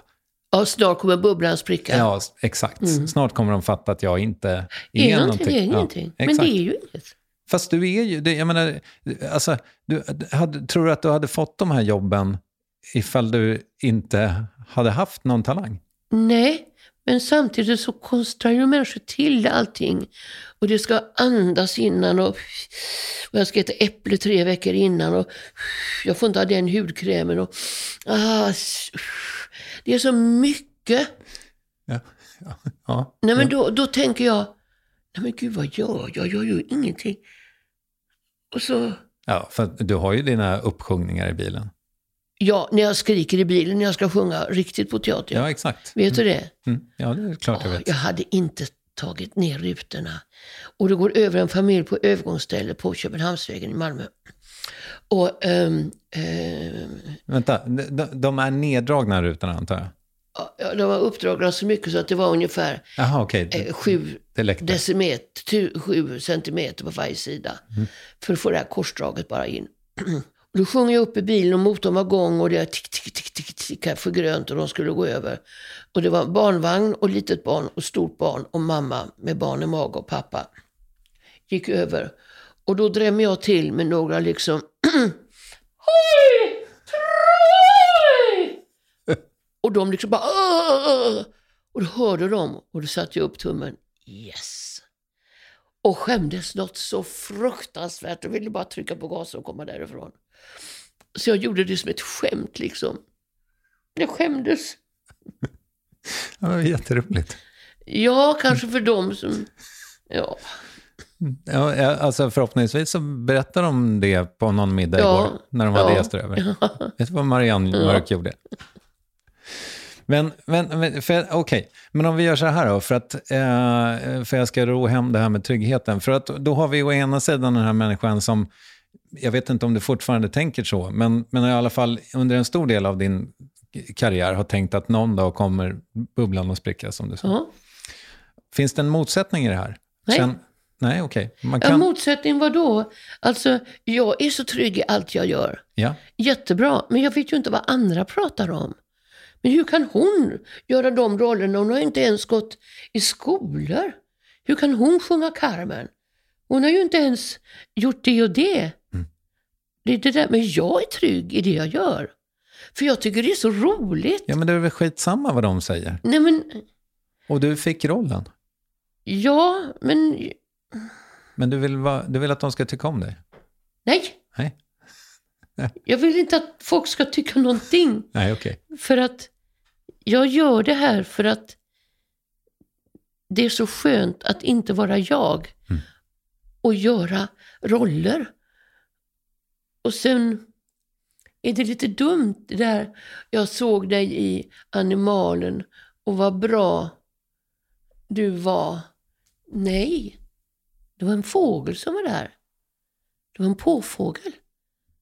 Ja, snart kommer bubblan spricka. Ja, exakt. Snart kommer de fatta att jag inte är, är någonting, är Ja, ingenting. Men exakt. det är ju inget. Fast du är ju, det, jag menar, alltså, du, hade, tror du att du hade fått de här jobben ifall du inte hade haft någon talang? Nej, men samtidigt så konstrar ju människor till allting. Och det ska andas innan och, och jag ska äta äpple tre veckor innan och jag får inte ha den hudkrämen och ah, Det är så mycket. Ja. Ja. ja. Nej, men då, då tänker jag, nej men gud vad gör jag? Jag gör ju ingenting. Och så, ja, för du har ju dina uppsjungningar i bilen. ja, när jag skriker i bilen när jag ska sjunga riktigt på teater. Ja, exakt. Vet du det? Mm. Ja, det är klart jag Ja, vet. jag hade inte tagit ner rutorna. Och det går över en familj på övergångsställe på Köpenhamnsvägen i Malmö. Och ehm, ehm, Vänta, de, de är neddragna rutorna antar jag? De var uppdragna så mycket så att det var ungefär Jaha, okej. eh, sju Det decimeter, tu, sju centimeter på varje sida. Mm. För att få det här korsdraget bara in. Då sjunger jag upp i bilen och motorn var igång och det tick, tick, tick, tick, tickade för grönt och de skulle gå över. Och det var barnvagn och litet barn och stort barn och mamma med barn i mage och pappa. Gick över. Och då drämmer jag till med några liksom Och de liksom bara "Åh!" Och då hörde de och då satte jag upp tummen. Yes! Och skämdes något så fruktansvärt. Jag ville bara trycka på gasen och komma därifrån. Så jag gjorde det som ett skämt liksom. Jag skämdes. Ja, det var jätteroligt. Ja, kanske för dem som... Ja, Ja, ja, alltså förhoppningsvis så berättar de det på någon middag Ja. igår, när de hade Ja. gäster över. Vet du vad Marianne Mörk gjorde? Men, men, men okej, men om vi gör så här då, för att eh, för jag ska ro hem det här med tryggheten. För att då har vi å ena sidan den här människan som, jag vet inte om du fortfarande tänker så, men, men i alla fall under en stor del av din karriär har tänkt att någon dag kommer bubblan att spricka, som du sa. ja. Finns det en motsättning i det här? Nej. nej, okej. Ja kan... motsättning vad då? Alltså, jag är så trygg i allt jag gör. Ja. Jättebra, men jag vet ju inte vad andra pratar om. Men hur kan hon göra de rollerna? Hon har inte ens gått i skolor. Hur kan hon sjunga Carmen? Hon har ju inte ens gjort det och det. Det är det där, men jag är trygg i det jag gör. För jag tycker det är så roligt. ja, men det är väl skitsamma vad de säger. Nej men, Och du fick rollen. ja, men Men du vill, va, du vill att de ska tycka om dig? nej. Nej. Jag vill inte att folk ska tycka någonting. Nej, okej. För att jag gör det här för att det är så skönt att inte vara jag Mm. och göra roller. Och sen är det lite dumt det där, jag såg dig i Animalen och vad bra du var. Nej, det var en fågel som var där. Det var en påfågel.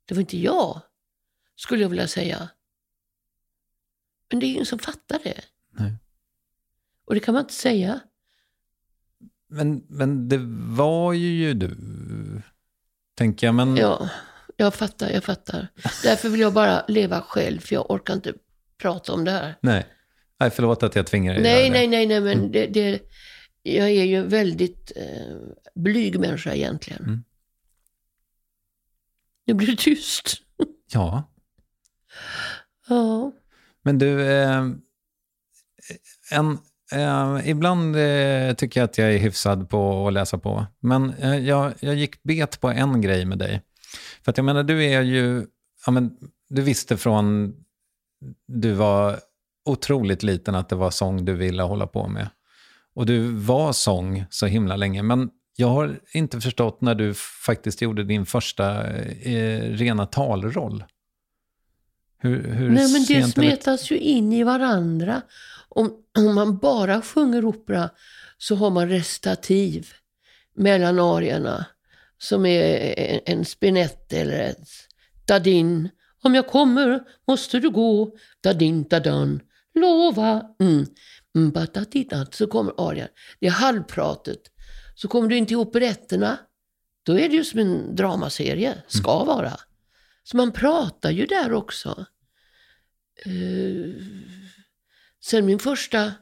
Det var inte jag, skulle jag vilja säga. Men det är ingen som fattar det. Nej. Och det kan man inte säga. Men, men det var ju du, tänker jag. Men, Ja, jag fattar, jag fattar. Därför vill jag bara leva själv, för jag orkar inte prata om det här. nej. nej, förlåt att jag tvingar dig Nej, nej, nej, nej, men det, det, jag är ju en väldigt eh, blyg människa egentligen. Mm. Nu blir det tyst. Ja, Ja, men du, eh, en, eh, ibland eh, tycker jag att jag är hyfsad på att läsa på. Men eh, jag, jag gick bet på en grej med dig. För att jag menar, du är ju, ja, men, du visste från du var otroligt liten att det var sång du ville hålla på med. Och du var sång så himla länge. Men jag har inte förstått när du faktiskt gjorde din första eh, rena talroll. Hur, hur Nej, men det smetas ju in i varandra. Om, om man bara sjunger opera så har man restativ mellan arierna som är en, en spinett eller ett dadin. Om jag kommer måste du gå, dadin, dadan, lova. Mm. Mm. Så kommer arian. Det är halvpratet. Så kommer du in till operetterna, då är det ju som en dramaserie, ska vara. Så man pratar ju där också. Eh, sen min första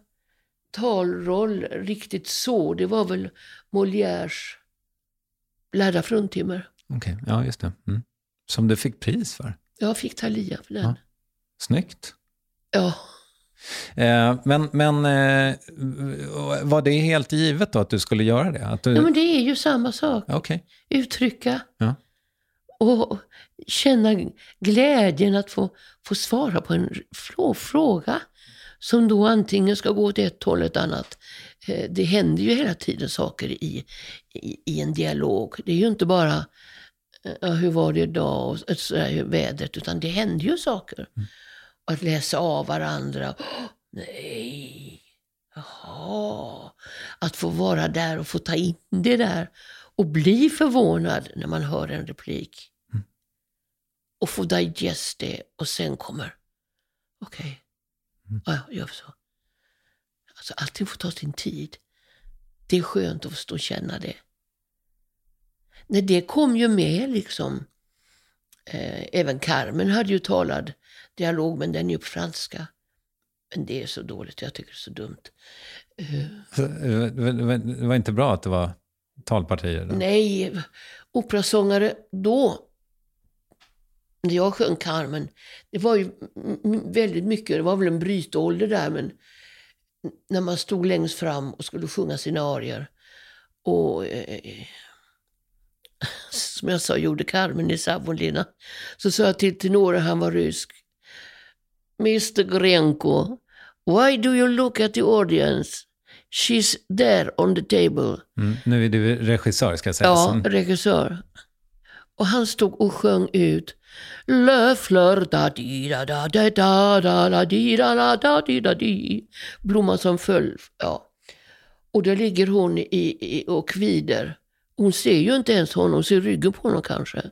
talroll riktigt så, det var väl Molières Lärda fruntimmer. Okej, ja just det. Mm. Som du fick pris för. Jag fick Thalia för den. Ja. Snyggt. Ja. Eh, men men eh, var det helt givet då att du skulle göra det? Att du... ja, men det är ju samma sak. Okej. Uttrycka Ja. och känna glädjen att få, få svara på en frå- fråga. som då antingen ska gå åt ett håll eller ett annat. Eh, det händer ju hela tiden saker i, i, i en dialog. Det är ju inte bara ja, hur var det idag och sådär, vädret, utan det händer ju saker. Mm. Och att läsa av varandra. Oh, nej, jaha. Att få vara där och få ta in det där och bli förvånad när man hör en replik. Mm. Och få digest det och sen kommer, okej, okay. mm. ja, gör så. Alltså, allting får ta sin tid. Det är skönt att få stå och känna det. Nej, det kom ju med liksom. Eh, även Carmen hade ju talad dialog, men den är ju på franska. Men det är så dåligt, jag tycker det är så dumt. Uh, det var inte bra att det var talpartier? Då? Nej, operasångare då, när jag sjöng Carmen, det var ju väldigt mycket, det var väl en brytålder där, men när man stod längst fram och skulle sjunga sina arier. Och eh, som jag sa, gjorde Carmen i Savonlinna. Så sa jag till tenoren, han var rysk. Mr Grenko, why do you look at the audience? She's there on the table. Mm, nu är du regissör ska jag säga. Ja, regissör. Och han stod och sjöng ut Le fleur da di da da da da da da di da da da di da di. Blomman som föll. Ja. Och där ligger hon i, i, och kvider. Hon ser ju inte ens honom, ser ryggen på honom kanske.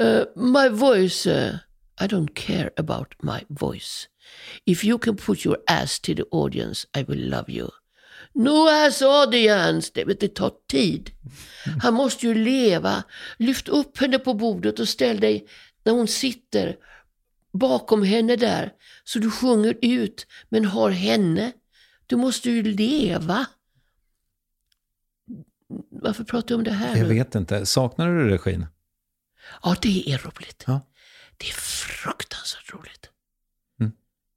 Uh, my voice, uh, I don't care about my voice. If you can put your ass to the audience, I will love you. No ass audience, det, det tar tid. Han måste ju leva. Lyft upp henne på bordet och ställ dig när hon sitter bakom henne där. Så du sjunger ut, men har henne. Du måste ju leva. Varför pratar jag om det här? Jag vet inte. Saknar du regin? Ja, det är roligt. Ja. Det är fruktansvärt roligt. Mm.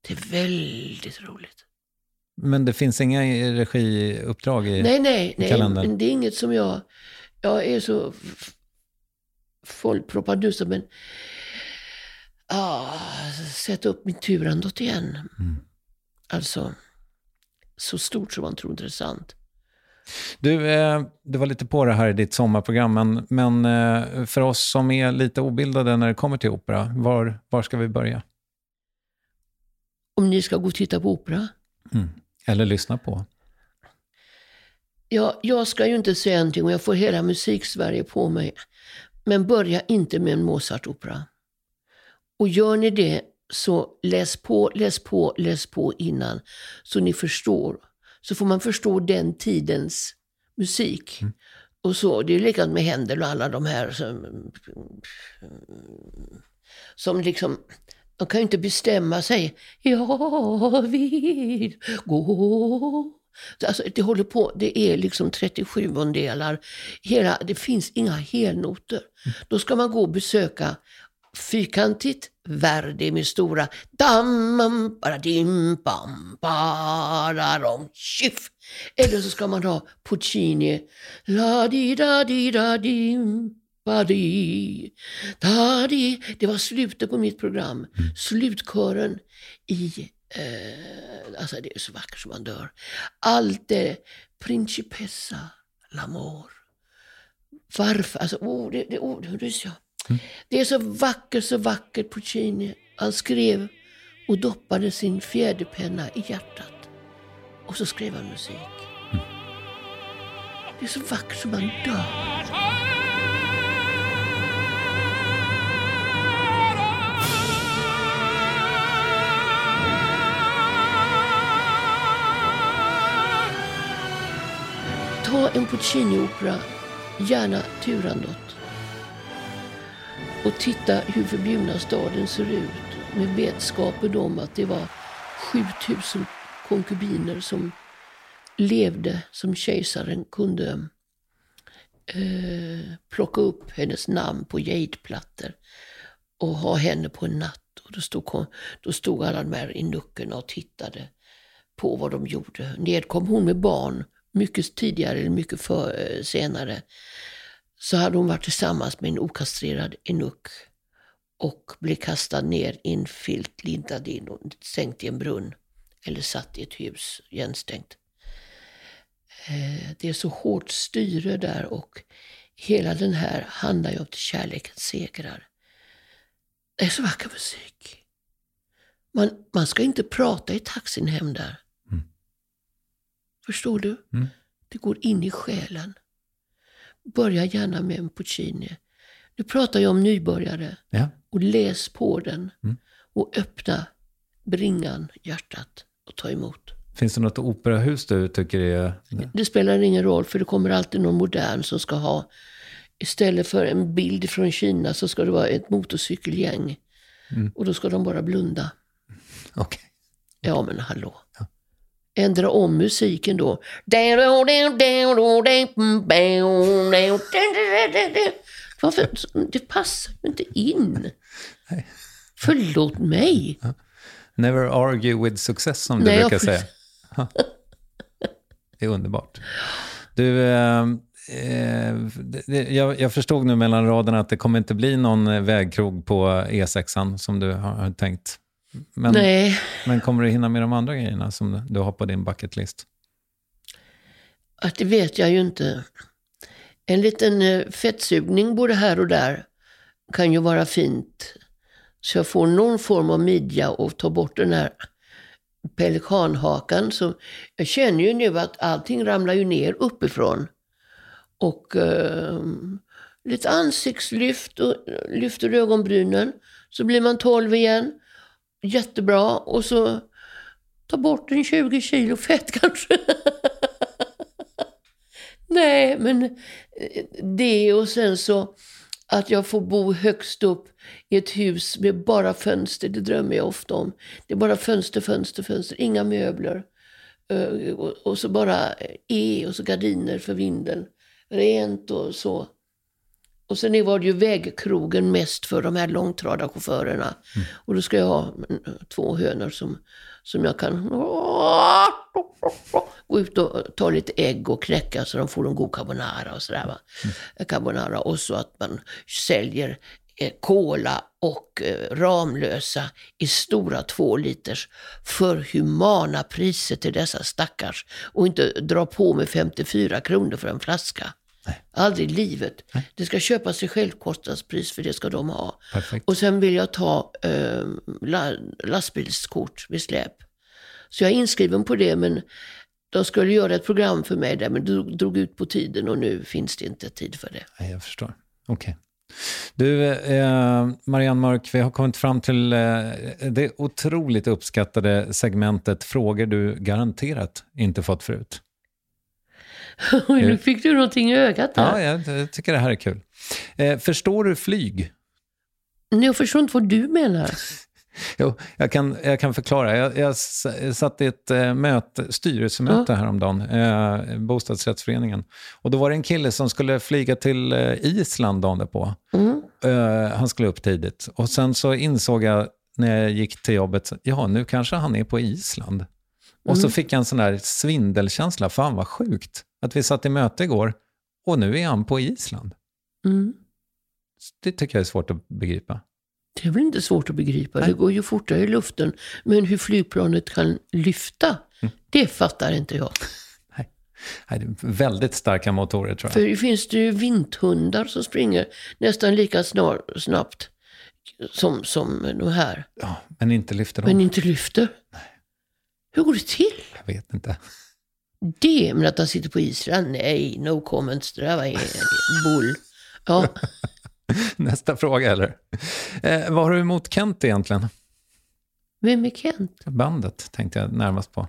Det är väldigt roligt. Men det finns inga regiuppdrag i, nej, nej, i kalendern? Nej, men det är inget som jag... Jag är så fullproppad nu men... Ah, sätta upp min Turandot igen. Mm. Alltså, så stort som man tror intressant. Du, eh, du var lite på det här i ditt sommarprogram, men, men eh, för oss som är lite obildade när det kommer till opera, var, var ska vi börja? Om ni ska gå och titta på opera? Mm. Eller lyssna på? Ja, jag ska ju inte säga någonting och jag får hela musik-Sverige på mig. Men börja inte med en Mozart-opera. Och gör ni det, så läs på, läs på, läs på innan. Så ni förstår så får man förstå den tidens musik. Mm. Och så, Det är likadant med Händel och alla de här som, som liksom, de kan ju inte bestämma sig. Jag vill gå. Alltså, det håller på, det är liksom 37 delar. Hela, det finns inga helnoter. Mm. Då ska man gå och besöka fyrkantigt Verdi med stora dammam, baradim, bam, bararom, tjiff. Eller så ska man ha Puccini, la di da di da dim, badi, da di. Det var slutet på mitt program. Mm. Slutkören i Eh, alltså det är så vackert som man dör. Allt det, Principessa, L'amor. Varför? Alltså, oh, det, det, oh, det, det, Mm. Det är så vackert, så vackert Puccini. Han skrev och doppade sin fjäderpenna i hjärtat. Och så skrev han musik. Mm. Det är så vackert som man dör. Ta en Puccini-opera, gärna Turandot och titta hur förbjudna staden ser ut med vetskapen om att det var 7000 konkubiner som levde som kejsaren kunde eh, plocka upp hennes namn på jadeplattor och ha henne på en natt. Och då, stod, då stod alla de här inuckerna och tittade på vad de gjorde. Ned kom hon med barn mycket tidigare eller mycket för, eh, senare så hade hon varit tillsammans med en okastrerad enuk och blev kastad ner i en filt lindad in och sänkt i en brunn. Eller satt i ett hus igenstängt. Eh, det är så hårt styre där och hela den här handlar ju om att kärleken segrar. Det är så vacker musik. Man, man ska inte prata i taxin hem där. Mm. Förstår du? Mm. Det går in i själen. Börja gärna med en Puccini. Nu pratar jag om nybörjare. Ja. Och läs på den. Mm. Och öppna bringan, hjärtat och ta emot. Finns det något operahus du tycker är... Det spelar ingen roll för det kommer alltid någon modern som ska ha Istället för en bild från Kina så ska det vara ett motorcykelgäng. Mm. Och då ska de bara blunda. Okej. Ja men hallå. Ändra om musiken då. Varför? Det passar ju inte in. Nej. Förlåt mig. Never argue with success som du Nej, jag brukar säga. Det är underbart. Du, eh, eh, det, jag, jag förstod nu mellan raderna att det kommer inte bli någon eh, vägkrog på E6 som du har tänkt. Men, Nej, men kommer du hinna med de andra grejerna som du har på din bucket list? att det vet jag ju inte. En liten eh, fettsugning både här och där kan ju vara fint. Så jag får någon form av midja och tar bort den här pelikanhakan. Så jag känner ju nu att allting ramlar ju ner uppifrån. Och eh, lite ansiktslyft och lyfter ögonbrynen. Så blir man 12 igen. Jättebra. Och så ta bort en 20 kilo fett kanske. Nej, men eh, det och sen så att jag får bo högst upp i ett hus med bara fönster, det drömmer jag ofta om. Det är bara fönster, fönster, fönster, inga möbler. Eh, och så bara eh, E och så gardiner för vinden. Rent och så. Och sen var det ju vägkrogen mest för de här långtradarchaufförerna. Och då ska jag ha mm, två hönor som, som jag kan gå ut och ta lite ägg och knäcka så de får en god carbonara och sådär. Va? Carbonara och så att man säljer eh, cola och eh, Ramlösa i stora två liters för humana priser till dessa stackars och inte dra på med 54 kronor för en flaska. Aldrig i livet. Det ska köpas till självkostnadspris för det ska de ha. Perfekt. Och sen vill jag ta eh, la, lastbilskort vid släp. Så jag är inskriven på det men de skulle göra ett program för mig där men det drog, ut på tiden och nu finns det inte tid för det. Nej, jag förstår. Okej. Du, eh, Marianne Mörk, vi har kommit fram till eh, det otroligt uppskattade segmentet frågor du garanterat inte fått förut. nu fick du någonting i ögat där. Ja, jag, tycker det här är kul. Eh, förstår du flyg? Nej, Jag förstår inte vad du menar. Jo, jag kan, jag kan förklara. Jag, jag satt i ett eh, möte, styrelsemöte häromdagen, eh, bostadsrättsföreningen. Och då var det en kille som skulle flyga till eh, Island dagen därpå. Mm. Eh, han skulle upp tidigt. Och sen så insåg jag när jag gick till jobbet, ja nu kanske han är på Island. Och så fick jag en sån där svindelkänsla, fan vad sjukt. Att vi satt i möte igår och nu är han på Island. Mm. Det tycker jag är svårt att begripa. Det är väl inte svårt att begripa. Nej. Det går ju fortare i luften. Men hur flygplanet kan lyfta, Mm. det fattar inte jag. Nej, det är väldigt starka motorer tror jag. För det finns det ju vinthundar som springer nästan lika snar, snabbt som, som de här. Ja, men inte lyfter de. Men inte lyfter. Hur går det till? Jag vet inte. Det, men att han sitter på Island, nej, no comments. Det där var bull. Ja, Nästa fråga eller? Eh, vad har du emot Kent egentligen? vem är Kent? Bandet tänkte jag närmast på.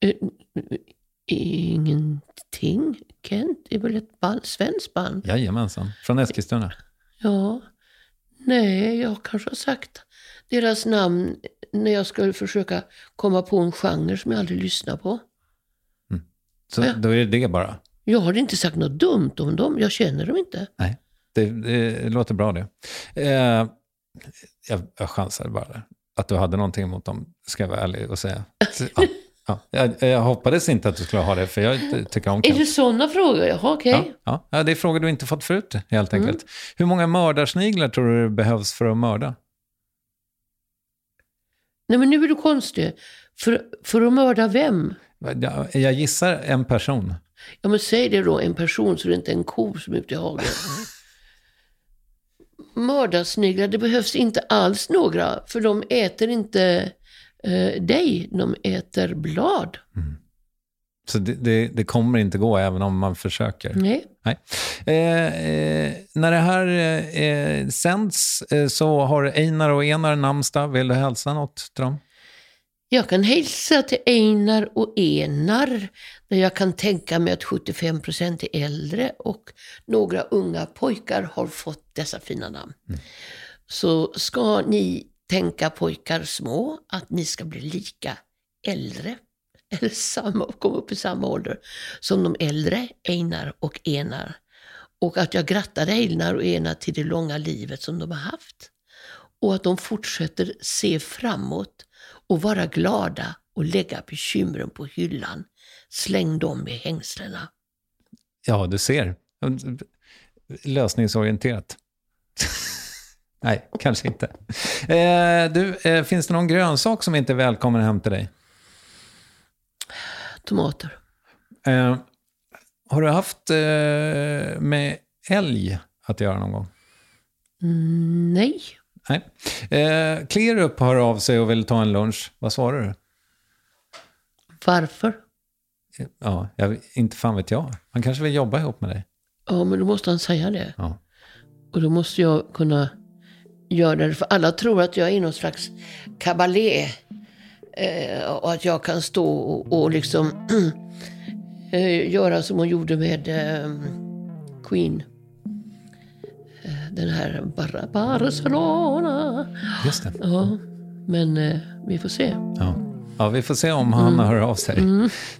Eh, Ingenting. Kent är väl ett band, svenskt band? Jajamensan, från Eskilstuna. Ja. Nej, jag kanske har sagt deras namn när jag skulle försöka komma på en genre som jag aldrig lyssnar på. Så Ja. då är det det bara. Jag har inte sagt något dumt om dem. Jag känner dem inte. Nej, det, det låter bra det. Eh, jag, jag chansar bara. Att du hade någonting emot dem, ska jag vara ärlig och säga. Ja, ja. Jag, jag hoppades inte att du skulle ha det, för jag ty- tycker om Är det Kent. sådana frågor? Jaha, okej. Ja, ja. ja, det är frågor du inte fått förut, helt enkelt. Hur många mördarsniglar tror du det behövs för att mörda? Nej men nu är du konstig. För, för att mörda vem? Jag, gissar en person. Ja men säg det då, en person så det är inte en ko som är ute i hagen. Mördarsniglar, det behövs inte alls några. För de äter inte eh, dig, de äter blad. Så det, det, det kommer inte gå även om man försöker. Nej. Nej. Eh, eh, när det här eh, eh, sänds eh, så har Einar och Enar namnsdag. Vill du hälsa något till dem? Jag kan hälsa till Einar och Enar, där jag kan tänka mig att 75 procent är äldre och några unga pojkar har fått dessa fina namn. Så ska ni tänka pojkar små att ni ska bli lika äldre, eller samma, kom upp i samma ålder som de äldre, Einar och Enar. Och att jag grattar Einar och Enar till det långa livet som de har haft. Och att de fortsätter se framåt och vara glada och lägga bekymren på hyllan. Släng dem i hängslena. Ja, du ser. Lösningsorienterat. Nej, kanske inte. Eh, du, eh, finns det någon grönsak som inte är välkommen hem till dig? Tomater. Eh, har du haft eh, med älg att göra någon gång? Mm, nej. Nej. Eh, Clearup hör av sig och vill ta en lunch. Vad svarar du? Varför? Ja, jag, inte fan vet jag. Han kanske vill jobba ihop med dig. Ja, men då måste han säga det. Ja. Och då måste jag kunna göra det. För alla tror att jag är någon slags kabalé. Eh, och att jag kan stå och, och liksom eh, göra som hon gjorde med eh, Queen. Den här Bar- Barcelona. Just det. Ja, men eh, vi får se. Ja. ja, vi får se om han hör av sig.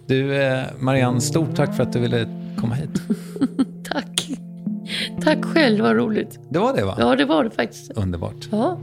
Du, eh, Marianne, stort tack för att du ville komma hit. Tack. Tack själv, vad roligt. Det var det, va? Ja, det var det faktiskt. Underbart. Ja.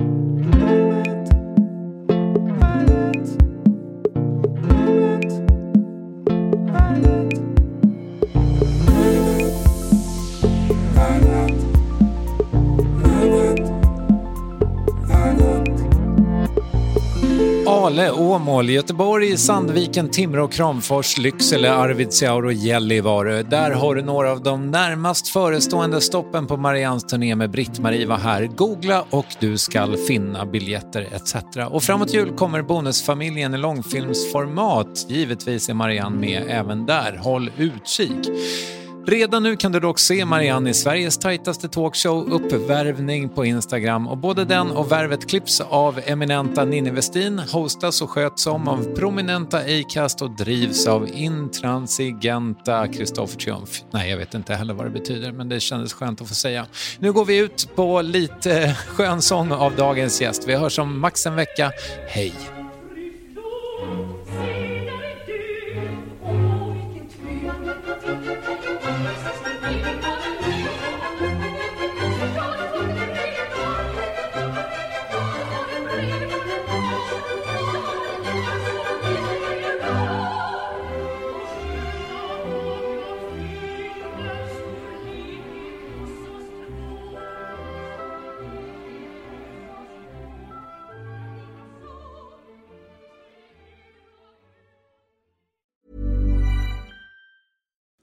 Ale, Åmål, Göteborg, Sandviken, Timrå, Kramfors, Lycksele, Arvidsjaur och Gällivare. Där har du några av de närmast förestående stoppen på Marians turné med Britt-Marie var här. Googla och du ska finna biljetter etc. Och framåt jul kommer Bonusfamiljen i långfilmsformat. Givetvis är Marianne med även där. Håll utkik. Redan nu kan du dock se Marianne i Sveriges tajtaste talkshow Uppvärvning på Instagram och både den och värvet klipps av eminenta Ninni Westin, hostas och sköts om av prominenta Acast och drivs av intransigenta Kristoffer Triumf. Nej, jag vet inte heller vad det betyder, men det kändes skönt att få säga. Nu går vi ut på lite skönsång av dagens gäst. Vi hörs om max en vecka. Hej!